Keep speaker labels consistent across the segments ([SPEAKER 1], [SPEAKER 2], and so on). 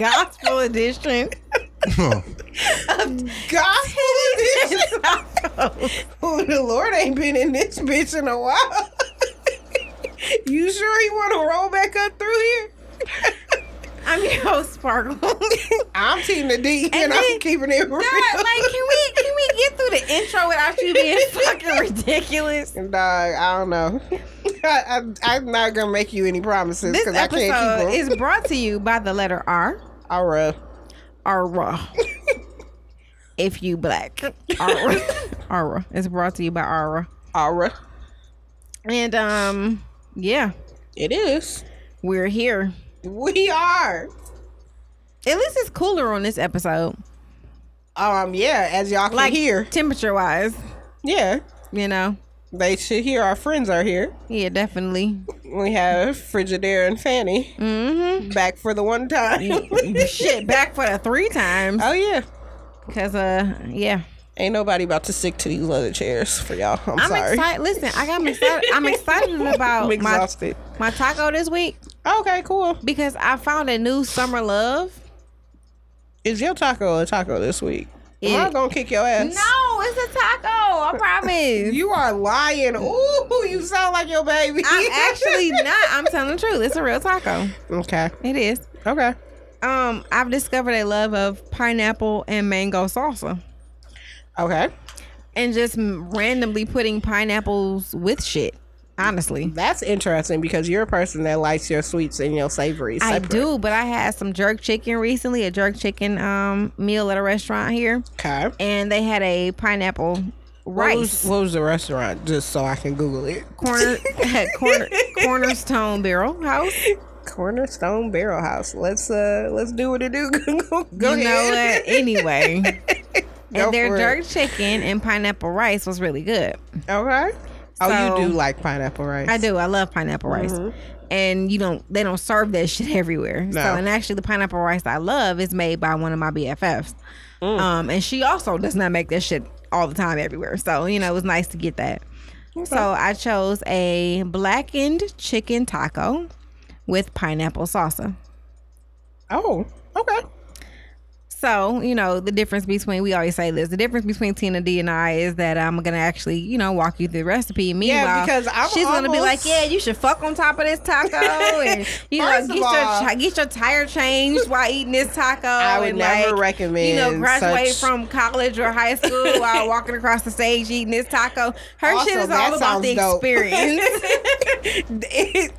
[SPEAKER 1] Gospel edition.
[SPEAKER 2] Gospel edition. oh, the Lord ain't been in this bitch in a while. you sure you want to roll back up through here?
[SPEAKER 1] I'm your host, Sparkle.
[SPEAKER 2] I'm Tina D, and,
[SPEAKER 1] And
[SPEAKER 2] I'm keeping it real.
[SPEAKER 1] God, like, can we can we get through the intro without you being fucking ridiculous?
[SPEAKER 2] Dog, I don't know. I, I, I'm not gonna make you any promises because I can't
[SPEAKER 1] episode
[SPEAKER 2] keep
[SPEAKER 1] is
[SPEAKER 2] them.
[SPEAKER 1] brought to you by the letter R.
[SPEAKER 2] Alright.
[SPEAKER 1] Ara. if you black. Ara. Ara. It's brought to you by Ara.
[SPEAKER 2] Alright.
[SPEAKER 1] And um, yeah,
[SPEAKER 2] It is.
[SPEAKER 1] we're here.
[SPEAKER 2] We are.
[SPEAKER 1] At least it's cooler on this episode.
[SPEAKER 2] Um. Yeah. As y'all can
[SPEAKER 1] Like
[SPEAKER 2] hear.
[SPEAKER 1] temperature wise,
[SPEAKER 2] Yeah.
[SPEAKER 1] you know.
[SPEAKER 2] They should hear our friends are here.
[SPEAKER 1] Yeah, definitely.
[SPEAKER 2] We have Frigidaire and Fanny
[SPEAKER 1] Mm-hmm.
[SPEAKER 2] back for the one time.
[SPEAKER 1] Shit, back for the three times.
[SPEAKER 2] oh yeah.
[SPEAKER 1] Cause uh, yeah.
[SPEAKER 2] Ain't nobody about to stick to these leather chairs for y'all. I'm,
[SPEAKER 1] I'm
[SPEAKER 2] sorry.
[SPEAKER 1] excited. Listen, I got excited. I'm excited about
[SPEAKER 2] I'm
[SPEAKER 1] my my taco this week
[SPEAKER 2] Okay, cool.
[SPEAKER 1] because I found a new summer love.
[SPEAKER 2] Is your taco a taco this week?
[SPEAKER 1] It-
[SPEAKER 2] Am I gonna kick your ass?
[SPEAKER 1] No, it's a taco. I promise.
[SPEAKER 2] You are lying. Ooh, you sound like your baby.
[SPEAKER 1] I'm actually not. I'm telling the truth. It's a real taco.
[SPEAKER 2] okay.
[SPEAKER 1] It is.
[SPEAKER 2] Okay.
[SPEAKER 1] Um, I've discovered a love of pineapple and mango salsa,
[SPEAKER 2] Okay.
[SPEAKER 1] and just randomly putting pineapples with shit. Honestly,
[SPEAKER 2] That's interesting because you're a person that likes your sweets and your savories.
[SPEAKER 1] I do. But I had some jerk chicken recently, a jerk chicken um meal at a restaurant here,
[SPEAKER 2] Okay.
[SPEAKER 1] and they had a pineapple
[SPEAKER 2] What was,
[SPEAKER 1] rice
[SPEAKER 2] what was the restaurant? Just so I can Google it.
[SPEAKER 1] corner corner cornerstone barrel house.
[SPEAKER 2] Cornerstone Barrel House. Let's uh let's do what it do. Google. Go
[SPEAKER 1] you know
[SPEAKER 2] ahead.
[SPEAKER 1] what? Anyway, and their
[SPEAKER 2] for it.
[SPEAKER 1] jerk chicken and pineapple rice was really good.
[SPEAKER 2] Okay. Oh,
[SPEAKER 1] So-
[SPEAKER 2] you do like pineapple rice.
[SPEAKER 1] I do. I love pineapple rice. And you don't they don't serve that shit everywhere.
[SPEAKER 2] No.
[SPEAKER 1] So and actually the pineapple rice I love is made by one of my BFFs. Um and she also does not make that shit all the time everywhere. So, you know, it was nice to get that. So I chose a blackened chicken taco with pineapple salsa.
[SPEAKER 2] Oh, okay.
[SPEAKER 1] So, you know, the difference between, we always say this, the difference between Tina D and I is that I'm going to actually, you know, walk you through the recipe. Meanwhile,
[SPEAKER 2] because I'm
[SPEAKER 1] she's going to be like, yeah, you should fuck on top of this taco and, you know, get
[SPEAKER 2] of
[SPEAKER 1] your,
[SPEAKER 2] all-
[SPEAKER 1] get your tire changed while eating this taco.
[SPEAKER 2] I would
[SPEAKER 1] and
[SPEAKER 2] never
[SPEAKER 1] like,
[SPEAKER 2] recommend
[SPEAKER 1] You know, graduate
[SPEAKER 2] such-
[SPEAKER 1] from college or high school while walking across the stage eating this taco. Her
[SPEAKER 2] Also,
[SPEAKER 1] shit is all about the
[SPEAKER 2] dope.
[SPEAKER 1] experience.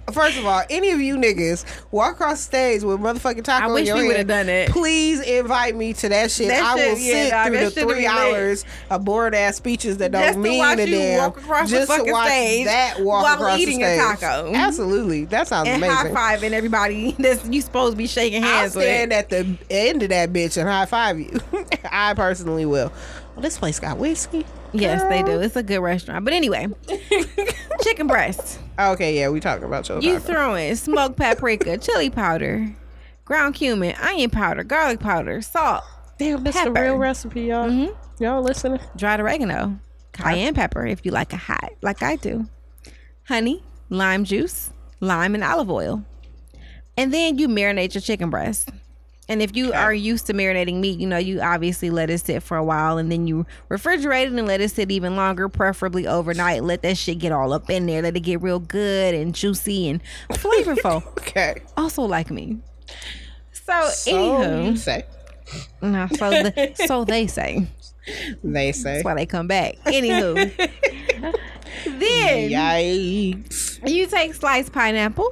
[SPEAKER 2] First of all, any of you niggas walk across the stage with motherfucking taco
[SPEAKER 1] I wish
[SPEAKER 2] your
[SPEAKER 1] we would've done it.
[SPEAKER 2] Please invite me to that shit.
[SPEAKER 1] That
[SPEAKER 2] I will
[SPEAKER 1] shit-
[SPEAKER 2] sit
[SPEAKER 1] dog,
[SPEAKER 2] through the three hours of bored ass speeches that don't
[SPEAKER 1] Just
[SPEAKER 2] mean a damn. just to watch
[SPEAKER 1] stage
[SPEAKER 2] that walk
[SPEAKER 1] while
[SPEAKER 2] across
[SPEAKER 1] eating
[SPEAKER 2] the stage.
[SPEAKER 1] taco.
[SPEAKER 2] Absolutely, that sounds
[SPEAKER 1] and
[SPEAKER 2] amazing.
[SPEAKER 1] high fiving everybody that's you supposed to be shaking
[SPEAKER 2] I'll
[SPEAKER 1] hands with.
[SPEAKER 2] at the end of that bitch and high five you. I personally will. Well, this place got whiskey.
[SPEAKER 1] Yes, they do. It's a good restaurant. But anyway, chicken breast.
[SPEAKER 2] Okay, yeah, we talking about your
[SPEAKER 1] You throwing smoked paprika, chili powder, ground cumin, onion powder, garlic powder, salt,
[SPEAKER 2] Damn, that's
[SPEAKER 1] pepper.
[SPEAKER 2] the real recipe, y'all.
[SPEAKER 1] Mhm.
[SPEAKER 2] Y'all listening?
[SPEAKER 1] dried oregano, cayenne pepper if you like a hot, like I do, honey, lime juice, lime, and olive oil. And then you marinate your chicken breast. And if you are used to marinating meat, you know, you obviously let it sit for a while and then you refrigerate it and let it sit even longer, preferably overnight. Let that shit get all up in there. Let it get real good and juicy and flavorful.
[SPEAKER 2] Okay.
[SPEAKER 1] also like me. So,
[SPEAKER 2] So
[SPEAKER 1] anywho,
[SPEAKER 2] say.
[SPEAKER 1] no, so, the, so they say.
[SPEAKER 2] They say.
[SPEAKER 1] That's why they come back. Anywho, then
[SPEAKER 2] Yikes.
[SPEAKER 1] you take sliced pineapple,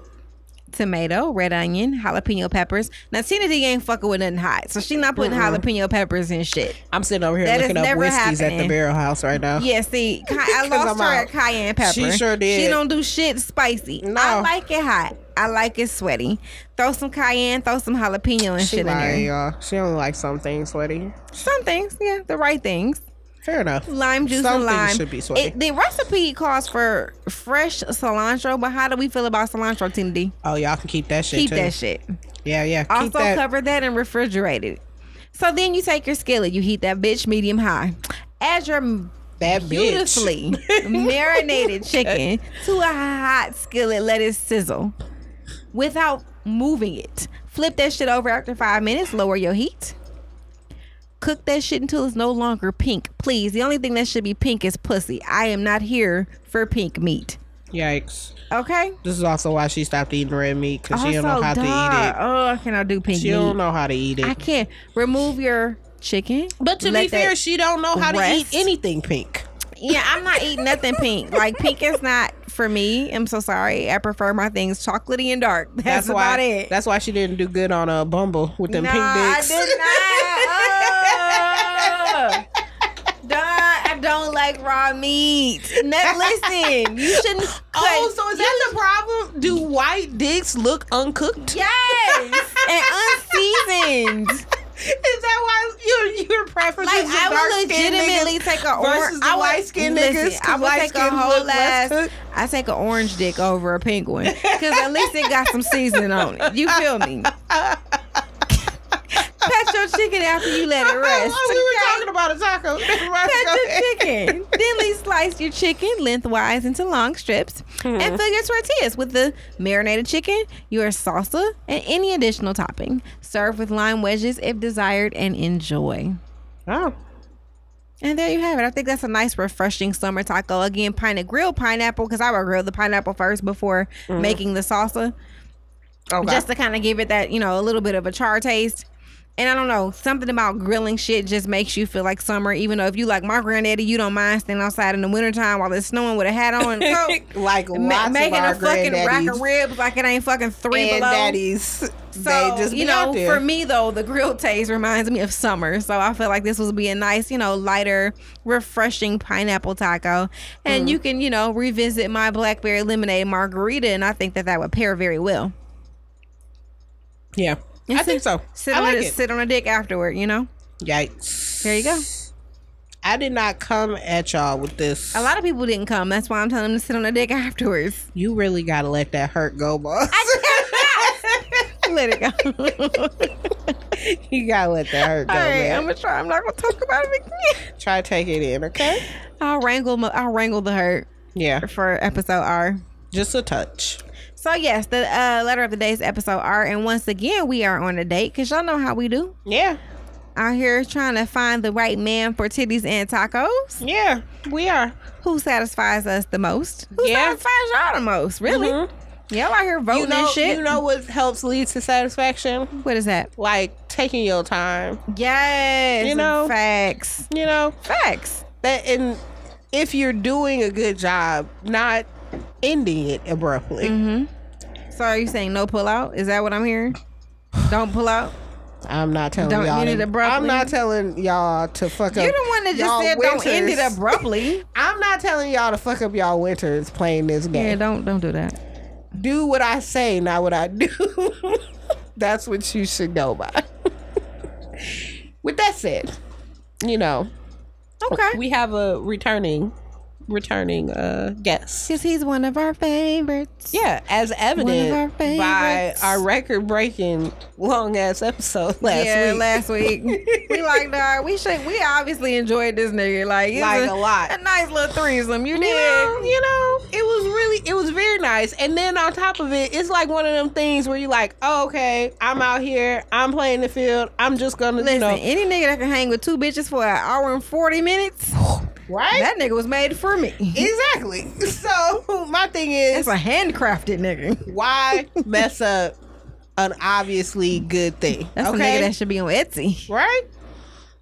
[SPEAKER 1] tomato, red onion, jalapeno peppers. Now Tina D ain't fucking with nothing hot, so she not putting jalapeno peppers in shit.
[SPEAKER 2] I'm sitting over here
[SPEAKER 1] That
[SPEAKER 2] looking up whiskeys at the. Barrel House right now.
[SPEAKER 1] Yeah, see, I lost her
[SPEAKER 2] out.
[SPEAKER 1] at cayenne pepper.
[SPEAKER 2] She sure did.
[SPEAKER 1] She don't do shit spicy.
[SPEAKER 2] No.
[SPEAKER 1] I like it hot. I like it sweaty. Throw some cayenne, throw some jalapeno and
[SPEAKER 2] She
[SPEAKER 1] shit in
[SPEAKER 2] lying,
[SPEAKER 1] there.
[SPEAKER 2] y'all. She only likes some things sweaty.
[SPEAKER 1] Some things, yeah, the right things.
[SPEAKER 2] Fair enough.
[SPEAKER 1] Lime juice
[SPEAKER 2] Some
[SPEAKER 1] and lime.
[SPEAKER 2] should be sweaty.
[SPEAKER 1] It- the recipe calls for fresh cilantro, but how do we feel about cilantro, Tina D?
[SPEAKER 2] Oh, y'all can keep that shit
[SPEAKER 1] Keep
[SPEAKER 2] too.
[SPEAKER 1] that shit.
[SPEAKER 2] Yeah, yeah. Keep
[SPEAKER 1] Also
[SPEAKER 2] that.
[SPEAKER 1] cover that and refrigerate it. So then you take your skillet, you heat that bitch medium high. Add your
[SPEAKER 2] that
[SPEAKER 1] beautifully marinated chicken to a hot skillet, let it sizzle without moving it. Flip that shit over after five minutes, lower your heat. Cook that shit until it's no longer pink. Please, the only thing that should be pink is pussy. I am not here for pink meat.
[SPEAKER 2] Yikes.
[SPEAKER 1] Okay?
[SPEAKER 2] This is also why she stopped eating red meat because she don't know
[SPEAKER 1] Also,
[SPEAKER 2] how to eat it.
[SPEAKER 1] Oh, I cannot do pink
[SPEAKER 2] it. She
[SPEAKER 1] meat.
[SPEAKER 2] don't know how to eat it.
[SPEAKER 1] I can't. Remove your chicken.
[SPEAKER 2] But to be fair, she don't know how to eat anything pink.
[SPEAKER 1] Yeah, I'm not eating nothing pink. Like pink is not for me. I'm so sorry. I prefer my things chocolatey and dark. That's,
[SPEAKER 2] That's,
[SPEAKER 1] about
[SPEAKER 2] why.
[SPEAKER 1] it.
[SPEAKER 2] That's why she didn't do good on a Bumble with them
[SPEAKER 1] no,
[SPEAKER 2] pink dicks.
[SPEAKER 1] I did not. Oh. Duh, Like raw meat. No, listen, you shouldn't. Oh, cut.
[SPEAKER 2] Oh, so is that the problem? Do white dicks look uncooked?
[SPEAKER 1] yes, and unseasoned.
[SPEAKER 2] Is that why your your preference
[SPEAKER 1] Like
[SPEAKER 2] is
[SPEAKER 1] I
[SPEAKER 2] dark
[SPEAKER 1] would legitimately take a orange. I would,
[SPEAKER 2] light
[SPEAKER 1] listen,
[SPEAKER 2] niggas?
[SPEAKER 1] I would take a whole ass. I take an orange dick over a pink one because at least it got some seasoning on it. You feel me? Pat your chicken after you let it rest.
[SPEAKER 2] Oh, we were
[SPEAKER 1] okay?
[SPEAKER 2] talking about a taco.
[SPEAKER 1] Cut your
[SPEAKER 2] ahead.
[SPEAKER 1] chicken. Thinly slice your chicken lengthwise into long strips and mm-hmm. fill your tortillas with the marinated chicken, your salsa, and any additional topping. Serve with lime wedges if desired and enjoy.
[SPEAKER 2] Oh,
[SPEAKER 1] And there you have it. I think that's a nice, refreshing summer taco. Again, pine grilled pineapple because I would grill the pineapple first before mm. making the salsa, oh,
[SPEAKER 2] okay.
[SPEAKER 1] just to kind of give it that you know a little bit of a char taste. And I don't know, something about grilling shit just makes you feel like summer. Even though if you like my granddaddy, you don't mind standing outside in the wintertime while it's snowing with a hat on. So,
[SPEAKER 2] like
[SPEAKER 1] ma- making a fucking rack of ribs like it ain't fucking three
[SPEAKER 2] and
[SPEAKER 1] below.
[SPEAKER 2] daddies.
[SPEAKER 1] So you know, for me though, the grilled taste reminds me of summer. So I feel like this would be a nice, you know, lighter, refreshing pineapple taco, and
[SPEAKER 2] Mm.
[SPEAKER 1] you can, you know, revisit my blackberry lemonade margarita, and I think that that would pair very well.
[SPEAKER 2] yeah, I think so.
[SPEAKER 1] Sit
[SPEAKER 2] I
[SPEAKER 1] on
[SPEAKER 2] like
[SPEAKER 1] a,
[SPEAKER 2] it.
[SPEAKER 1] sit on a dick afterward, you know.
[SPEAKER 2] Yikes!
[SPEAKER 1] There you go.
[SPEAKER 2] I did not come at y'all with this.
[SPEAKER 1] A lot of people didn't come. That's why I'm telling them to sit on a dick afterwards.
[SPEAKER 2] You really gotta let that hurt go, boss.
[SPEAKER 1] Let it go.
[SPEAKER 2] you gotta let that hurt go,
[SPEAKER 1] All right,
[SPEAKER 2] man.
[SPEAKER 1] I'm gonna try. I'm not gonna talk about it again.
[SPEAKER 2] Try to take it in, okay?
[SPEAKER 1] I'll wrangle. I'll wrangle the hurt
[SPEAKER 2] Yeah,
[SPEAKER 1] for episode R.
[SPEAKER 2] just a touch.
[SPEAKER 1] So yes, the uh, letter of the day's episode R, and once again we are on a date because y'all know how we do
[SPEAKER 2] Yeah,
[SPEAKER 1] out here trying to find the right man for titties and tacos.
[SPEAKER 2] yeah, we are.
[SPEAKER 1] Who satisfies us the most? Who
[SPEAKER 2] Yeah.
[SPEAKER 1] satisfies y'all the most? Really?
[SPEAKER 2] Mhm.
[SPEAKER 1] Y'all out here voting
[SPEAKER 2] You know,
[SPEAKER 1] and shit.
[SPEAKER 2] you know what helps lead to satisfaction?
[SPEAKER 1] what is that?
[SPEAKER 2] Like taking your time.
[SPEAKER 1] Yes,
[SPEAKER 2] You know?
[SPEAKER 1] facts,
[SPEAKER 2] You know
[SPEAKER 1] facts.
[SPEAKER 2] that, and if you're doing a good job, not ending it abruptly.
[SPEAKER 1] Mm-hmm. So are you saying no pull out? Is that what I'm hearing? Don't pull out.
[SPEAKER 2] I'm not telling
[SPEAKER 1] Don't
[SPEAKER 2] y'all.
[SPEAKER 1] end it abruptly?
[SPEAKER 2] I'm not telling y'all to fuck up.
[SPEAKER 1] You're the one that just said don't end it abruptly.
[SPEAKER 2] I'm not telling y'all to fuck up y'all winters playing this game.
[SPEAKER 1] Yeah, don't don't do that.
[SPEAKER 2] do what I say, not what I do. That's what you should know by. With that said, you know,
[SPEAKER 1] Okay.
[SPEAKER 2] we have a returning returning uh guest.
[SPEAKER 1] Because he's one of our favorites.
[SPEAKER 2] Yeah, as
[SPEAKER 1] our
[SPEAKER 2] evident by our record breaking long ass episode last
[SPEAKER 1] yeah,
[SPEAKER 2] week.
[SPEAKER 1] last week. we like, dog, we should, we obviously enjoyed this nigga. Like,
[SPEAKER 2] Like
[SPEAKER 1] a,
[SPEAKER 2] a lot.
[SPEAKER 1] A nice little threesome. You
[SPEAKER 2] you
[SPEAKER 1] did.
[SPEAKER 2] know, you know, it was really, it was very nice. And then on top of it, it's like one of them things where you're like, oh, okay, I'm out here, I'm playing the field, I'm just gonna,
[SPEAKER 1] Listen,
[SPEAKER 2] you know,
[SPEAKER 1] any nigga that can hang with two bitches for an hour and 40 minutes,
[SPEAKER 2] right?
[SPEAKER 1] that nigga was made for me.
[SPEAKER 2] exactly. So my thing is,
[SPEAKER 1] That's a handcrafted nigga.
[SPEAKER 2] why mess up an obviously good thing?
[SPEAKER 1] That's a nigga that should be on Etsy.
[SPEAKER 2] right?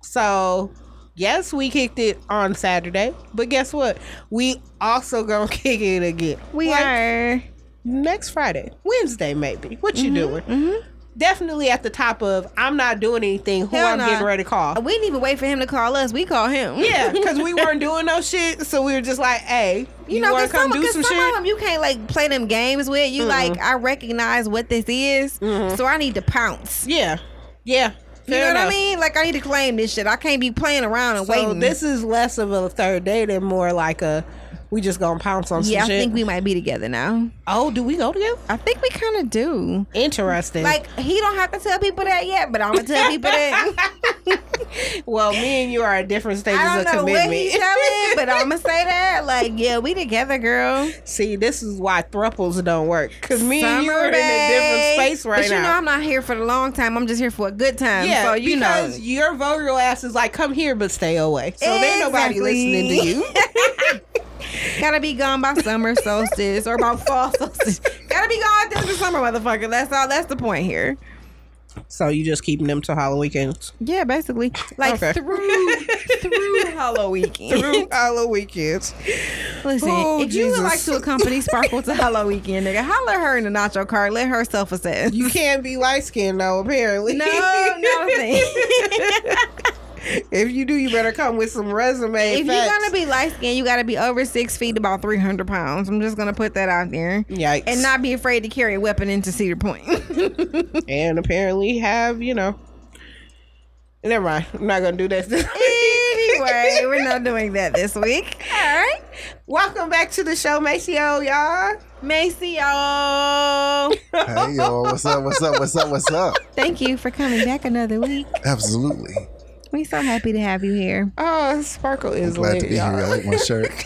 [SPEAKER 2] So, yes, we kicked it on Saturday, but guess what? We also gonna kick it again.
[SPEAKER 1] We
[SPEAKER 2] Like,
[SPEAKER 1] are
[SPEAKER 2] next Friday, Wednesday, maybe. What you mm-hmm, doing? Mm-hmm. Definitely at the top of I'm not doing anything. Who
[SPEAKER 1] Hell
[SPEAKER 2] I'm
[SPEAKER 1] nah.
[SPEAKER 2] getting ready to call.
[SPEAKER 1] We didn't even wait for him to call us. We call him.
[SPEAKER 2] Yeah, because we weren't doing no shit, so we were just like, "Hey, you,
[SPEAKER 1] You know,
[SPEAKER 2] want
[SPEAKER 1] cause
[SPEAKER 2] to come
[SPEAKER 1] some, cause
[SPEAKER 2] some,
[SPEAKER 1] some, of them you can't like play them games with. You like, I recognize what this is, mm-hmm. so I need to pounce.
[SPEAKER 2] Yeah, yeah.
[SPEAKER 1] You
[SPEAKER 2] fair
[SPEAKER 1] know what I mean? Like I need to claim this shit. I can't be playing around and
[SPEAKER 2] So
[SPEAKER 1] waiting.
[SPEAKER 2] this is less of a third date and more like a we just gonna pounce on
[SPEAKER 1] yeah, I
[SPEAKER 2] shit.
[SPEAKER 1] think we might be together now.
[SPEAKER 2] oh, do we go together?
[SPEAKER 1] I think we kind of do.
[SPEAKER 2] Interesting.
[SPEAKER 1] Like he don't have to tell people that yet, but I'm gonna tell people that.
[SPEAKER 2] well, me and you are at different stages
[SPEAKER 1] I
[SPEAKER 2] of
[SPEAKER 1] don't know what
[SPEAKER 2] commitment.
[SPEAKER 1] he's telling, but I'm gonna say that. Like, yeah, we together, girl.
[SPEAKER 2] See, this is why thruples don't work because me and you
[SPEAKER 1] Summer,
[SPEAKER 2] are in a different space right
[SPEAKER 1] but you know, I'm not here for the long time. I'm just here for a good time.
[SPEAKER 2] yeah,
[SPEAKER 1] so you know.
[SPEAKER 2] because your vulgar ass is like, come here, but stay away. So there's nobody listening to you.
[SPEAKER 1] Gotta be gone by summer solstice or by fall solstice. Gotta be gone this is summer, motherfucker. That's all. That's the point here.
[SPEAKER 2] so you just keeping them to Halloween weekends
[SPEAKER 1] Yeah, basically, like
[SPEAKER 2] Okay.
[SPEAKER 1] through through Halloween.
[SPEAKER 2] through Halloween weekends.
[SPEAKER 1] Listen,
[SPEAKER 2] Oh,
[SPEAKER 1] if you would like to accompany Sparkle to Halloween weekend, nigga, holler her in the nacho cart. Let her self assess.
[SPEAKER 2] You can't be light skinned though, apparently.
[SPEAKER 1] No, thing.
[SPEAKER 2] if you do, you better come with some resume.
[SPEAKER 1] if you're gonna be light skinned, you gotta be over six feet, about three hundred pounds. I'm just gonna put that out there.
[SPEAKER 2] Yikes.
[SPEAKER 1] And not be afraid to carry a weapon into Cedar Point.
[SPEAKER 2] and apparently have you know. Never mind. I'm not gonna do that.
[SPEAKER 1] anyway, we're not doing that this week. All right.
[SPEAKER 2] Welcome back to the show, Maceo, y'all.
[SPEAKER 1] Macy, y'all.
[SPEAKER 3] What's up? What's up? What's up? What's up?
[SPEAKER 1] Thank you for coming back another week.
[SPEAKER 3] Absolutely.
[SPEAKER 1] We're so happy to have you here.
[SPEAKER 2] Oh, Sparkle is
[SPEAKER 3] Glad
[SPEAKER 2] lit,
[SPEAKER 3] to be
[SPEAKER 2] y'all.
[SPEAKER 3] here. Y'all like my shirt?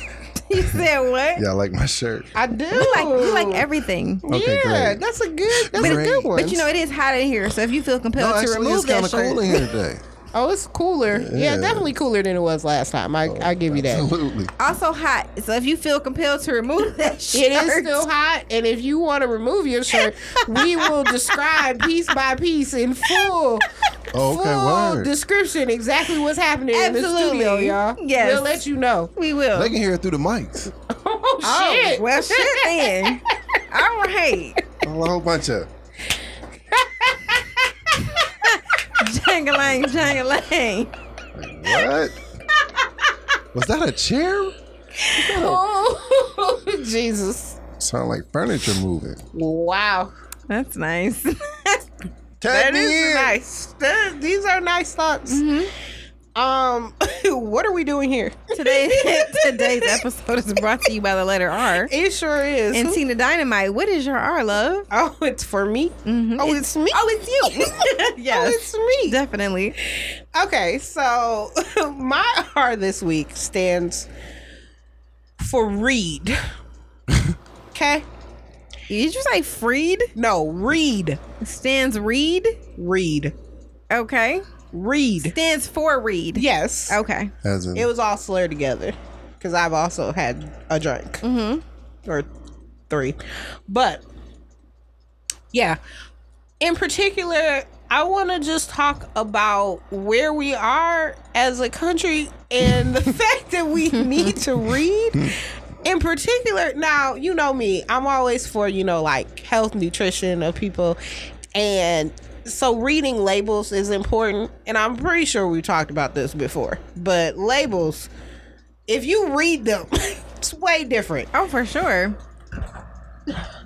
[SPEAKER 1] You said what?
[SPEAKER 3] Yeah, I like my shirt?
[SPEAKER 2] I do.
[SPEAKER 1] You like you like everything.
[SPEAKER 3] Okay,
[SPEAKER 2] yeah,
[SPEAKER 3] great.
[SPEAKER 2] that's a good. That's
[SPEAKER 3] But-
[SPEAKER 2] a good one.
[SPEAKER 1] But you know it is hot in here, so if you feel
[SPEAKER 3] No,
[SPEAKER 1] compelled to
[SPEAKER 3] actually,
[SPEAKER 1] remove
[SPEAKER 3] it's kind
[SPEAKER 1] that
[SPEAKER 3] of
[SPEAKER 1] shirt,
[SPEAKER 3] cool in here today.
[SPEAKER 2] oh, it's cooler. Yeah.
[SPEAKER 3] Yeah.
[SPEAKER 2] definitely cooler than it was last time. I I give you that.
[SPEAKER 3] Absolutely.
[SPEAKER 1] also hot. So if you feel compelled to remove that shirt,
[SPEAKER 2] It is still hot, and if you want to remove your shirt, we will describe piece by piece in full,
[SPEAKER 3] Oh, okay,
[SPEAKER 2] full
[SPEAKER 3] word.
[SPEAKER 2] description exactly what's happening in the
[SPEAKER 1] Absolutely.
[SPEAKER 2] studio, y'all.
[SPEAKER 1] Yes.
[SPEAKER 2] we'll let you know.
[SPEAKER 1] we will.
[SPEAKER 3] They can hear it through the mics.
[SPEAKER 2] Oh,
[SPEAKER 1] oh,
[SPEAKER 2] shit!
[SPEAKER 1] well, shit then. All right.
[SPEAKER 3] A whole bunch of.
[SPEAKER 1] Jangalang, jangalang.
[SPEAKER 3] What? Was that a chair?
[SPEAKER 2] Oh, Jesus!
[SPEAKER 3] Sound like furniture moving.
[SPEAKER 2] Wow,
[SPEAKER 1] That's nice.
[SPEAKER 3] Tag
[SPEAKER 2] that
[SPEAKER 3] me
[SPEAKER 2] is
[SPEAKER 3] in.
[SPEAKER 2] nice. That- these are nice thoughts.
[SPEAKER 1] Mm-hmm.
[SPEAKER 2] Um, what are we doing here?
[SPEAKER 1] Today, today's episode is brought to you by the letter R.
[SPEAKER 2] It sure is.
[SPEAKER 1] And Tina Dynamite, what is your R, love?
[SPEAKER 2] oh, it's for me.
[SPEAKER 1] Mhm.
[SPEAKER 2] Oh, it's me.
[SPEAKER 1] Oh, it's you.
[SPEAKER 2] Oh,
[SPEAKER 1] yes,
[SPEAKER 2] it's me.
[SPEAKER 1] definitely.
[SPEAKER 2] Okay, so my R this week stands for read. Okay?
[SPEAKER 1] Did you say freed?
[SPEAKER 2] No, read.
[SPEAKER 1] Stands read?
[SPEAKER 2] Read.
[SPEAKER 1] Okay.
[SPEAKER 2] Read.
[SPEAKER 1] Stands for read.
[SPEAKER 2] Yes.
[SPEAKER 1] Okay.
[SPEAKER 3] As in,
[SPEAKER 2] It was all slurred together because I've also had a drink
[SPEAKER 1] Mm-hmm.
[SPEAKER 2] or three. But yeah, in particular, I want to just talk about where we are as a country and the fact that we need to read. In particular, now, you know me, I'm always for, you know, like health, nutrition of people. And so reading labels is important. And I'm pretty sure we talked about this before. But labels, if you read them, it's way different
[SPEAKER 1] Oh, for sure.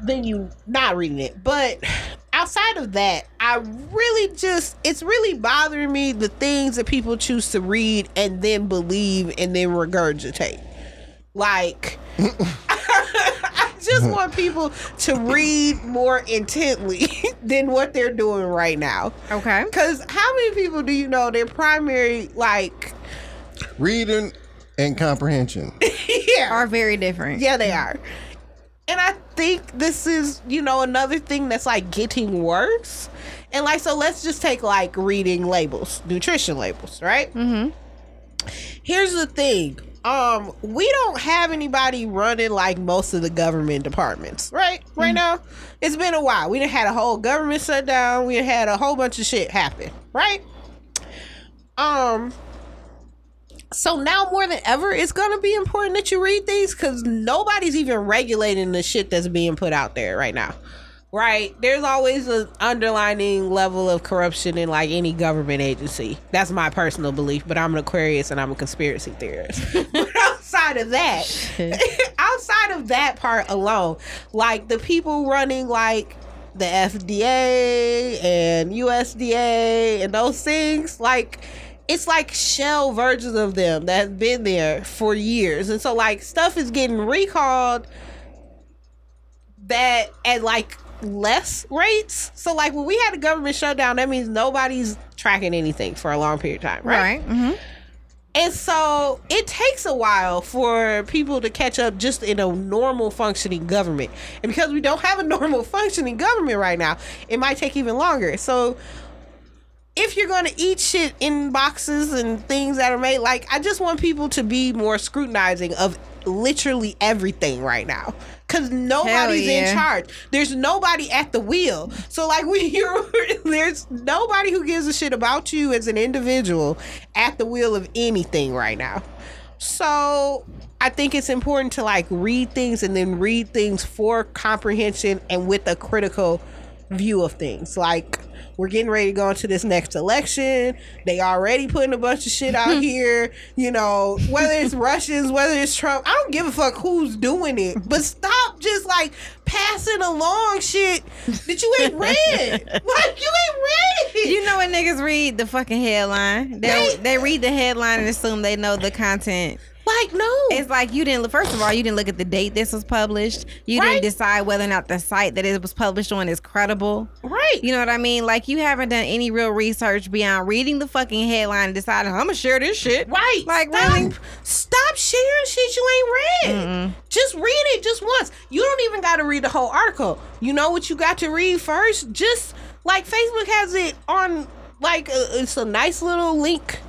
[SPEAKER 2] than you not reading it. But outside of that, I really just it's really bothering me the things that people choose to read and then believe and then regurgitate. Like I just want people to read more intently than what they're doing right now.
[SPEAKER 1] Okay.
[SPEAKER 2] Cause how many people do you know their primary like
[SPEAKER 3] reading and comprehension.
[SPEAKER 2] yeah
[SPEAKER 1] Are very different.
[SPEAKER 2] Yeah, they are. And I think this is, you know, another thing that's like getting worse. And like, so let's just take like reading labels, nutrition labels, right? Mm-hmm. Here's the thing. Um, we don't have anybody running like most of the government departments, right? Right now, it's been a while. We done had a whole government shutdown. We had a whole bunch of shit happen, right? Um, So now more than ever, it's gonna be important that you read these because nobody's even regulating the shit that's being put out there right now. Right? There's always an underlining level of corruption in like any government agency. That's my personal belief, but I'm an Aquarius and I'm a conspiracy theorist. but outside of that, outside of that part alone, like the people running like the FDA and USDA and those things, like it's like shell versions of them that have been there for years. And so like stuff is getting recalled that at like less rates. So like when we had a government shutdown, that means nobody's tracking anything for a long period of time, right?
[SPEAKER 1] Right. Mm-hmm.
[SPEAKER 2] And so it takes a while for people to catch up just in a normal functioning government. And because we don't have a normal functioning government right now, it might take even longer. So if you're going to eat shit in boxes and things that are made, like, I just want people to be more scrutinizing of literally everything right now. Cause nobody's
[SPEAKER 1] yeah.
[SPEAKER 2] in charge. There's nobody at the wheel. So like we you're, there's nobody who gives a shit about you as an individual at the wheel of anything right now. So I think it's important to like read things and then read things for comprehension and with a critical view of things. Like we're getting ready to go into this next election. They already putting a bunch of shit out here. You know, whether it's Russians, whether it's Trump, I don't give a fuck who's doing it. But stop just like passing along shit that you ain't read. like you ain't read.
[SPEAKER 1] You know when niggas read the fucking headline? They
[SPEAKER 2] Right.
[SPEAKER 1] they read the headline and assume they know the content.
[SPEAKER 2] Like no.
[SPEAKER 1] It's like you didn't. First of all, you didn't look at the date this was published. You
[SPEAKER 2] Right.
[SPEAKER 1] didn't decide whether or not the site that it was published on is credible.
[SPEAKER 2] right.
[SPEAKER 1] You know what I mean? Like you haven't done any real research beyond reading the fucking headline and deciding I'm gonna share this shit.
[SPEAKER 2] Right.
[SPEAKER 1] Like
[SPEAKER 2] stop,
[SPEAKER 1] really?
[SPEAKER 2] Stop sharing shit you ain't read. Just read it just once. You don't even got to read the whole article. You know what you got to read first? Just like Facebook has it on like a, it's a nice little link.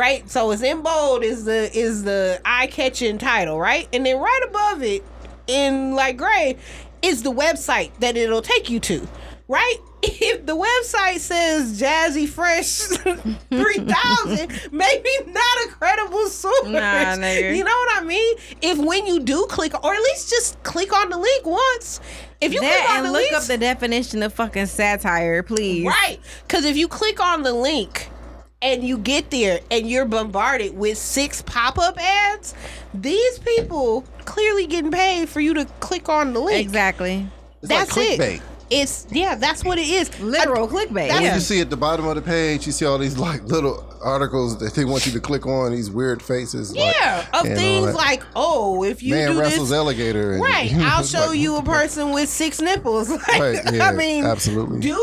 [SPEAKER 2] Right? So it's in bold is the is the eye-catching title, right? And then right above it in like gray is the website that it'll take you to. Right? If the website says Jazzy Fresh 3000, maybe not a credible source.
[SPEAKER 1] Nah, nigga.
[SPEAKER 2] You know what I mean? If when you do click, or at least just click on the link once. If you click on
[SPEAKER 1] and
[SPEAKER 2] the
[SPEAKER 1] look
[SPEAKER 2] links,
[SPEAKER 1] up the definition of fucking satire, please.
[SPEAKER 2] Right. Because if you click on the link and you get there and you're bombarded with six pop up ads, these people clearly getting paid for you to click on the link.
[SPEAKER 1] Exactly.
[SPEAKER 3] It's
[SPEAKER 2] That's
[SPEAKER 3] like
[SPEAKER 2] it.
[SPEAKER 3] Clickbait.
[SPEAKER 2] It's, yeah, that's what it is.
[SPEAKER 1] Literal clickbait.
[SPEAKER 2] that's-
[SPEAKER 1] Yeah.
[SPEAKER 3] You see at the bottom of the page, you see all these like little articles that they want you to click on. These weird faces. like,
[SPEAKER 2] Yeah, of things like, oh, if you
[SPEAKER 3] man
[SPEAKER 2] do
[SPEAKER 3] wrestles
[SPEAKER 2] this,
[SPEAKER 3] alligator. And,
[SPEAKER 2] right, I'll show
[SPEAKER 3] like,
[SPEAKER 2] you a person with six nipples. Like,
[SPEAKER 3] Right, yeah,
[SPEAKER 2] I mean,
[SPEAKER 3] absolutely.
[SPEAKER 2] do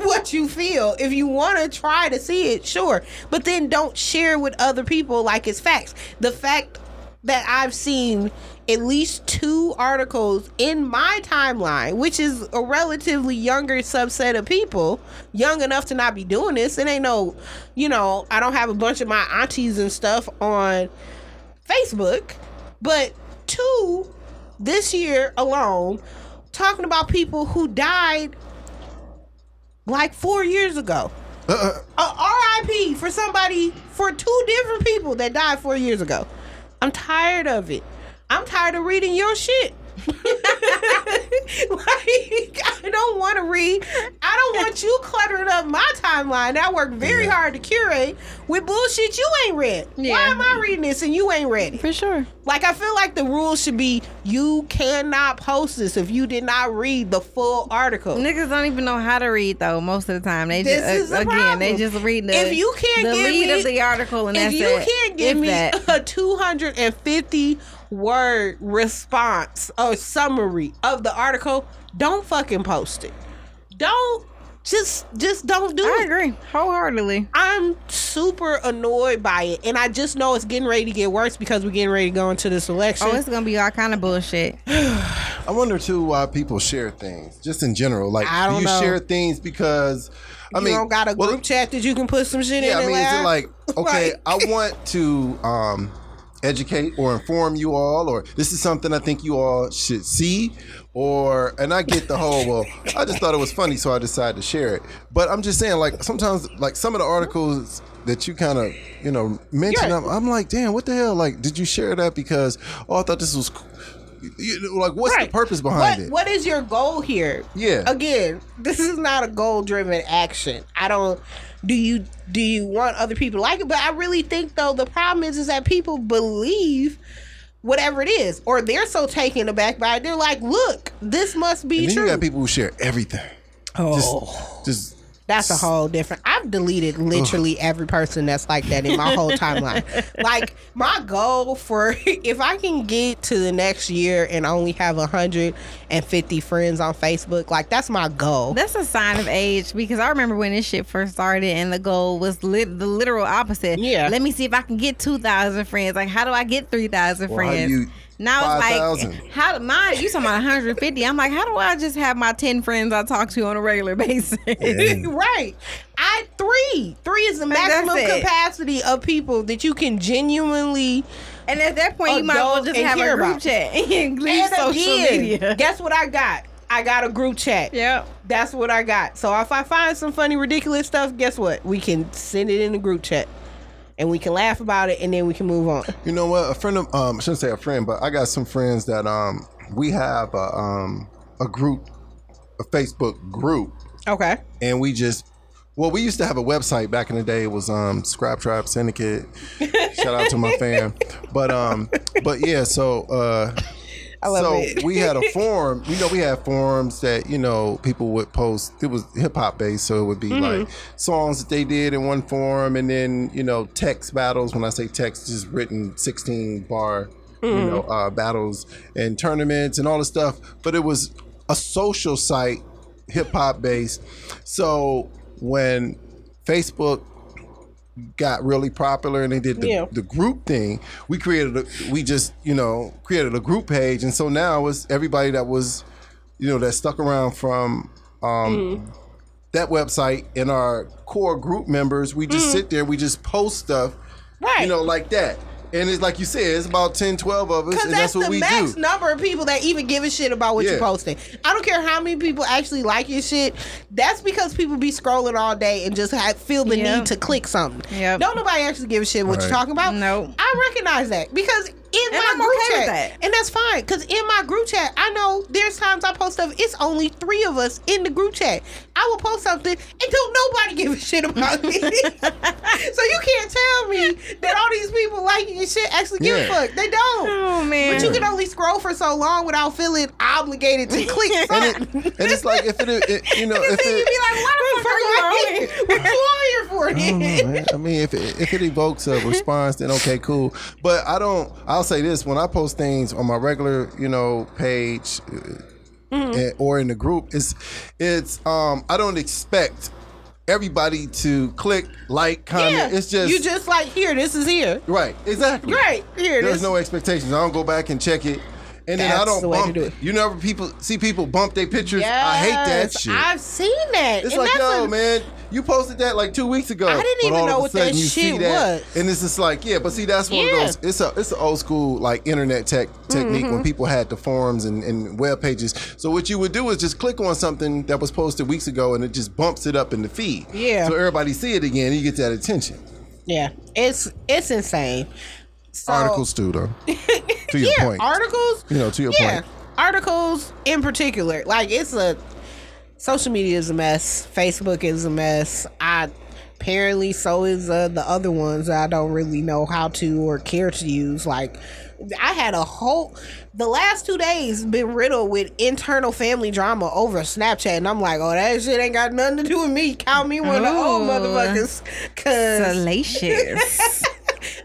[SPEAKER 2] what you feel. If you want to try to see it, sure, but then don't share with other people like it's facts. The fact that I've seen at least two articles in my timeline, which is a relatively younger subset of people, young enough to not be doing this. It ain't no, you know, I don't have a bunch of my aunties and stuff on Facebook, but two this year alone talking about people who died like four years ago.
[SPEAKER 3] Uh,
[SPEAKER 2] A RIP for somebody for two different people that died four years ago. I'm tired of it. I'm tired of reading your shit. like I don't want to read. I don't want you cluttering up my timeline. I work very hard to curate with bullshit you ain't read. Why am I reading this and you ain't ready?
[SPEAKER 1] For sure.
[SPEAKER 2] Like I feel like the rules should be you cannot post this if you did not read the full article.
[SPEAKER 1] Niggas don't even know how to read though. Most of the time, they
[SPEAKER 2] This
[SPEAKER 1] just
[SPEAKER 2] uh, the
[SPEAKER 1] again they just read the
[SPEAKER 2] If you can't
[SPEAKER 1] the
[SPEAKER 2] give
[SPEAKER 1] lead
[SPEAKER 2] me-
[SPEAKER 1] of the article and
[SPEAKER 2] if
[SPEAKER 1] that's
[SPEAKER 2] you
[SPEAKER 1] it.
[SPEAKER 2] can't give
[SPEAKER 1] If
[SPEAKER 2] me
[SPEAKER 1] that.
[SPEAKER 2] a 250 word response or summary of the article, don't fucking post it. Don't just just don't do
[SPEAKER 1] I
[SPEAKER 2] it.
[SPEAKER 1] I agree wholeheartedly.
[SPEAKER 2] I'm super annoyed by it, and I just know it's getting ready to get worse because we're getting ready to go into this election.
[SPEAKER 1] Oh, it's gonna be all kind of bullshit.
[SPEAKER 3] I wonder too why people share things, just in general. Like,
[SPEAKER 2] I
[SPEAKER 3] do
[SPEAKER 2] don't
[SPEAKER 3] you
[SPEAKER 2] know.
[SPEAKER 3] share things because I mean
[SPEAKER 2] you
[SPEAKER 3] mean,
[SPEAKER 2] don't got a
[SPEAKER 3] well,
[SPEAKER 2] group chat that you can put some shit in.
[SPEAKER 3] Yeah, I mean, is it like okay,
[SPEAKER 2] Like-
[SPEAKER 3] I want to um, educate or inform you all, or this is something I think you all should see, or and I get the whole well, I just thought it was funny, so I decided to share it. But I'm just saying, like sometimes, like some of the articles that you kind of you know mention
[SPEAKER 2] Yeah.
[SPEAKER 3] I'm, I'm like, damn, what the hell? Like, did you share that because oh, I thought this was you know, like what's
[SPEAKER 2] Right.
[SPEAKER 3] the purpose behind
[SPEAKER 2] what,
[SPEAKER 3] it?
[SPEAKER 2] What is your goal here?
[SPEAKER 3] Yeah.
[SPEAKER 2] Again, this is not a goal driven action. I don't. Do you do you want other people to like it? But I really think though the problem is is that people believe whatever it is, or they're so taken aback by it. They're like, "Look, this must be
[SPEAKER 3] and then
[SPEAKER 2] true."
[SPEAKER 3] you got people who share everything.
[SPEAKER 2] oh,
[SPEAKER 3] Just, just
[SPEAKER 2] that's a whole different. I've deleted literally every person that's like that in my whole timeline. Like my goal for if I can get to the next year and only have hundred and fifty friends on Facebook, like that's my goal.
[SPEAKER 1] That's a sign of age because I remember when this shit first started and the goal was lit- the literal opposite.
[SPEAKER 2] Yeah.
[SPEAKER 1] Let me see if I can get 2,000 friends. Like, how do I get 3,000
[SPEAKER 3] Well, how
[SPEAKER 1] friends?
[SPEAKER 3] You-
[SPEAKER 1] now it's
[SPEAKER 3] 5,000?
[SPEAKER 1] like, how my you talking about 150? I'm like, how do I just have my 10 friends I talk to on a regular basis?
[SPEAKER 2] right. I three. Three is the maximum capacity of people that you can genuinely
[SPEAKER 1] and at that point, you might as well just have a group
[SPEAKER 2] about.
[SPEAKER 1] chat and leave
[SPEAKER 2] and
[SPEAKER 1] social
[SPEAKER 2] again,
[SPEAKER 1] media.
[SPEAKER 2] Guess what I got? I got a group chat.
[SPEAKER 1] Yep.
[SPEAKER 2] That's what I got. So if I find some funny, ridiculous stuff, guess what? We can send it in the group chat. And we can laugh about it and then we can move on.
[SPEAKER 3] You know what? A friend of um, I shouldn't say a friend, but I got some friends that um, we have a um, a group, a Facebook group,
[SPEAKER 2] Okay.
[SPEAKER 3] and we just. Well, we used to have a website back in the day. It was um, Scrap Tribe Syndicate. Shout out to my fam. But um, but yeah. So uh,
[SPEAKER 2] love
[SPEAKER 3] so
[SPEAKER 2] it.
[SPEAKER 3] we had a forum. You know, we had forums that you know people would post. It was hip hop based, so it would be
[SPEAKER 2] Mm-hmm.
[SPEAKER 3] like songs that they did in one forum, and then you know text battles. When I say text, just written sixteen bar, you
[SPEAKER 2] Mm-hmm.
[SPEAKER 3] know, uh, battles and tournaments and all this stuff. But it was a social site, hip hop based. So when Facebook got really popular and they did the,
[SPEAKER 2] Yeah.
[SPEAKER 3] the group thing we created a we just you know created a group page and so now it's everybody that was you know that stuck around from um
[SPEAKER 2] Mm-hmm.
[SPEAKER 3] that website and our core group members we just sit there we just post stuff.
[SPEAKER 2] Right.
[SPEAKER 3] you know like that and it's like you said it's about 10 12 of us
[SPEAKER 2] Because
[SPEAKER 3] and
[SPEAKER 2] that's,
[SPEAKER 3] that's, what
[SPEAKER 2] the
[SPEAKER 3] we
[SPEAKER 2] max
[SPEAKER 3] do
[SPEAKER 2] number of people that even give a shit about what you're posting. I don't care how many people actually like your shit. That's because people be scrolling all day and just have, feel the
[SPEAKER 1] Yep.
[SPEAKER 2] need to click something.
[SPEAKER 1] Yep.
[SPEAKER 2] Don't nobody actually give a shit what you're talking about.
[SPEAKER 1] Nope.
[SPEAKER 2] I recognize that because in
[SPEAKER 1] And
[SPEAKER 2] my
[SPEAKER 1] I'm
[SPEAKER 2] group
[SPEAKER 1] okay with
[SPEAKER 2] chat,
[SPEAKER 1] that.
[SPEAKER 2] and that's fine. Because in my group chat, I know there's times I post stuff. It's only three of us in the group chat. I will post something and don't nobody give a shit about me. so you can't tell me that all these people liking your shit actually give
[SPEAKER 3] Yeah.
[SPEAKER 2] a fuck. They don't.
[SPEAKER 1] Oh man.
[SPEAKER 2] But you can only scroll for so long without feeling obligated to click
[SPEAKER 3] and,
[SPEAKER 2] something.
[SPEAKER 3] it, and it's like if it, it you know if
[SPEAKER 2] then you
[SPEAKER 3] it
[SPEAKER 2] be like, why the fuck are you on here? What you on here for?
[SPEAKER 3] I know. I mean, if it, if it evokes a response, then okay, cool. But I don't. I'll say this: when I post things on my regular, you know, page
[SPEAKER 2] Mm-hmm.
[SPEAKER 3] eh, or in the group, it's it's um I don't expect everybody to click like comment.
[SPEAKER 2] Yeah,
[SPEAKER 3] It's just
[SPEAKER 2] you just like here. This is here.
[SPEAKER 3] right, exactly.
[SPEAKER 2] Right here.
[SPEAKER 3] There's no expectations. I don't go back and check it. And then I don't
[SPEAKER 2] the way to
[SPEAKER 3] bump
[SPEAKER 2] do
[SPEAKER 3] it. You know, people see people bump their pictures. I hate that
[SPEAKER 2] Yes,
[SPEAKER 3] shit.
[SPEAKER 2] I've seen that.
[SPEAKER 3] It's
[SPEAKER 2] and
[SPEAKER 3] like,
[SPEAKER 2] that's
[SPEAKER 3] yo,
[SPEAKER 2] a-
[SPEAKER 3] man, you posted that like two weeks ago.
[SPEAKER 2] I didn't even know what that shit was.
[SPEAKER 3] And it's just like, yeah, but see, that's one
[SPEAKER 2] Yeah.
[SPEAKER 3] of those. It's a it's an old school like internet tech technique
[SPEAKER 2] Mm-hmm.
[SPEAKER 3] when people had the forums and, and web pages. So what you would do is just click on something that was posted weeks ago, and it just bumps it up in the feed.
[SPEAKER 2] Yeah.
[SPEAKER 3] So everybody see it again, and you get that attention.
[SPEAKER 2] Yeah, it's it's insane. So,
[SPEAKER 3] Articles too, though. to your
[SPEAKER 2] yeah,
[SPEAKER 3] point.
[SPEAKER 2] articles.
[SPEAKER 3] You know, to your
[SPEAKER 2] yeah,
[SPEAKER 3] point.
[SPEAKER 2] articles in particular. Like it's a social media is a mess. Facebook is a mess. I apparently so is uh, the other ones that I don't really know how to or care to use. Like I had a whole the last two days been riddled with internal family drama over Snapchat, and I'm like, oh, that shit ain't got nothing to do with me. Count me one of the old motherfuckers, cause
[SPEAKER 1] Salacious.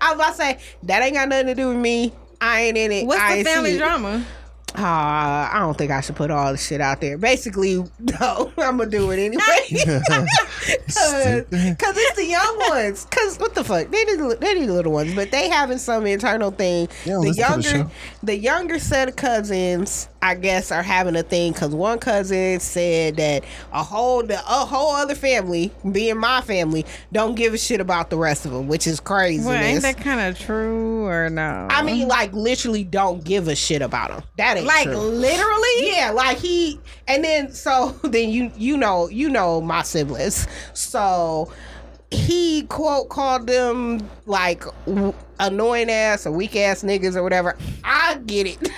[SPEAKER 2] I was about to say that ain't got nothing to do with me. I ain't in it.
[SPEAKER 1] What's
[SPEAKER 2] I
[SPEAKER 1] the family
[SPEAKER 2] it.
[SPEAKER 1] Drama?
[SPEAKER 2] Uh, I don't think I should put all the shit out there. Basically, no, I'm gonna do it anyway. Because it's the young ones. Cause what the fuck? They the they the little ones, but they having some internal thing.
[SPEAKER 3] Yeah,
[SPEAKER 2] the
[SPEAKER 3] listen to the
[SPEAKER 2] younger the younger set of cousins, I guess, are having a thing. Cause one cousin said that a whole a whole other family, being my family, don't give a shit about the rest of them, which is crazy.
[SPEAKER 1] Well, ain't that kind of true or no?
[SPEAKER 2] I mean, like literally don't give a shit about them. That
[SPEAKER 1] like literally.
[SPEAKER 2] Yeah, like he and then so then you you know you know my siblings. So he quote called them like w- annoying ass or weak ass niggas or whatever. I get it.
[SPEAKER 1] Did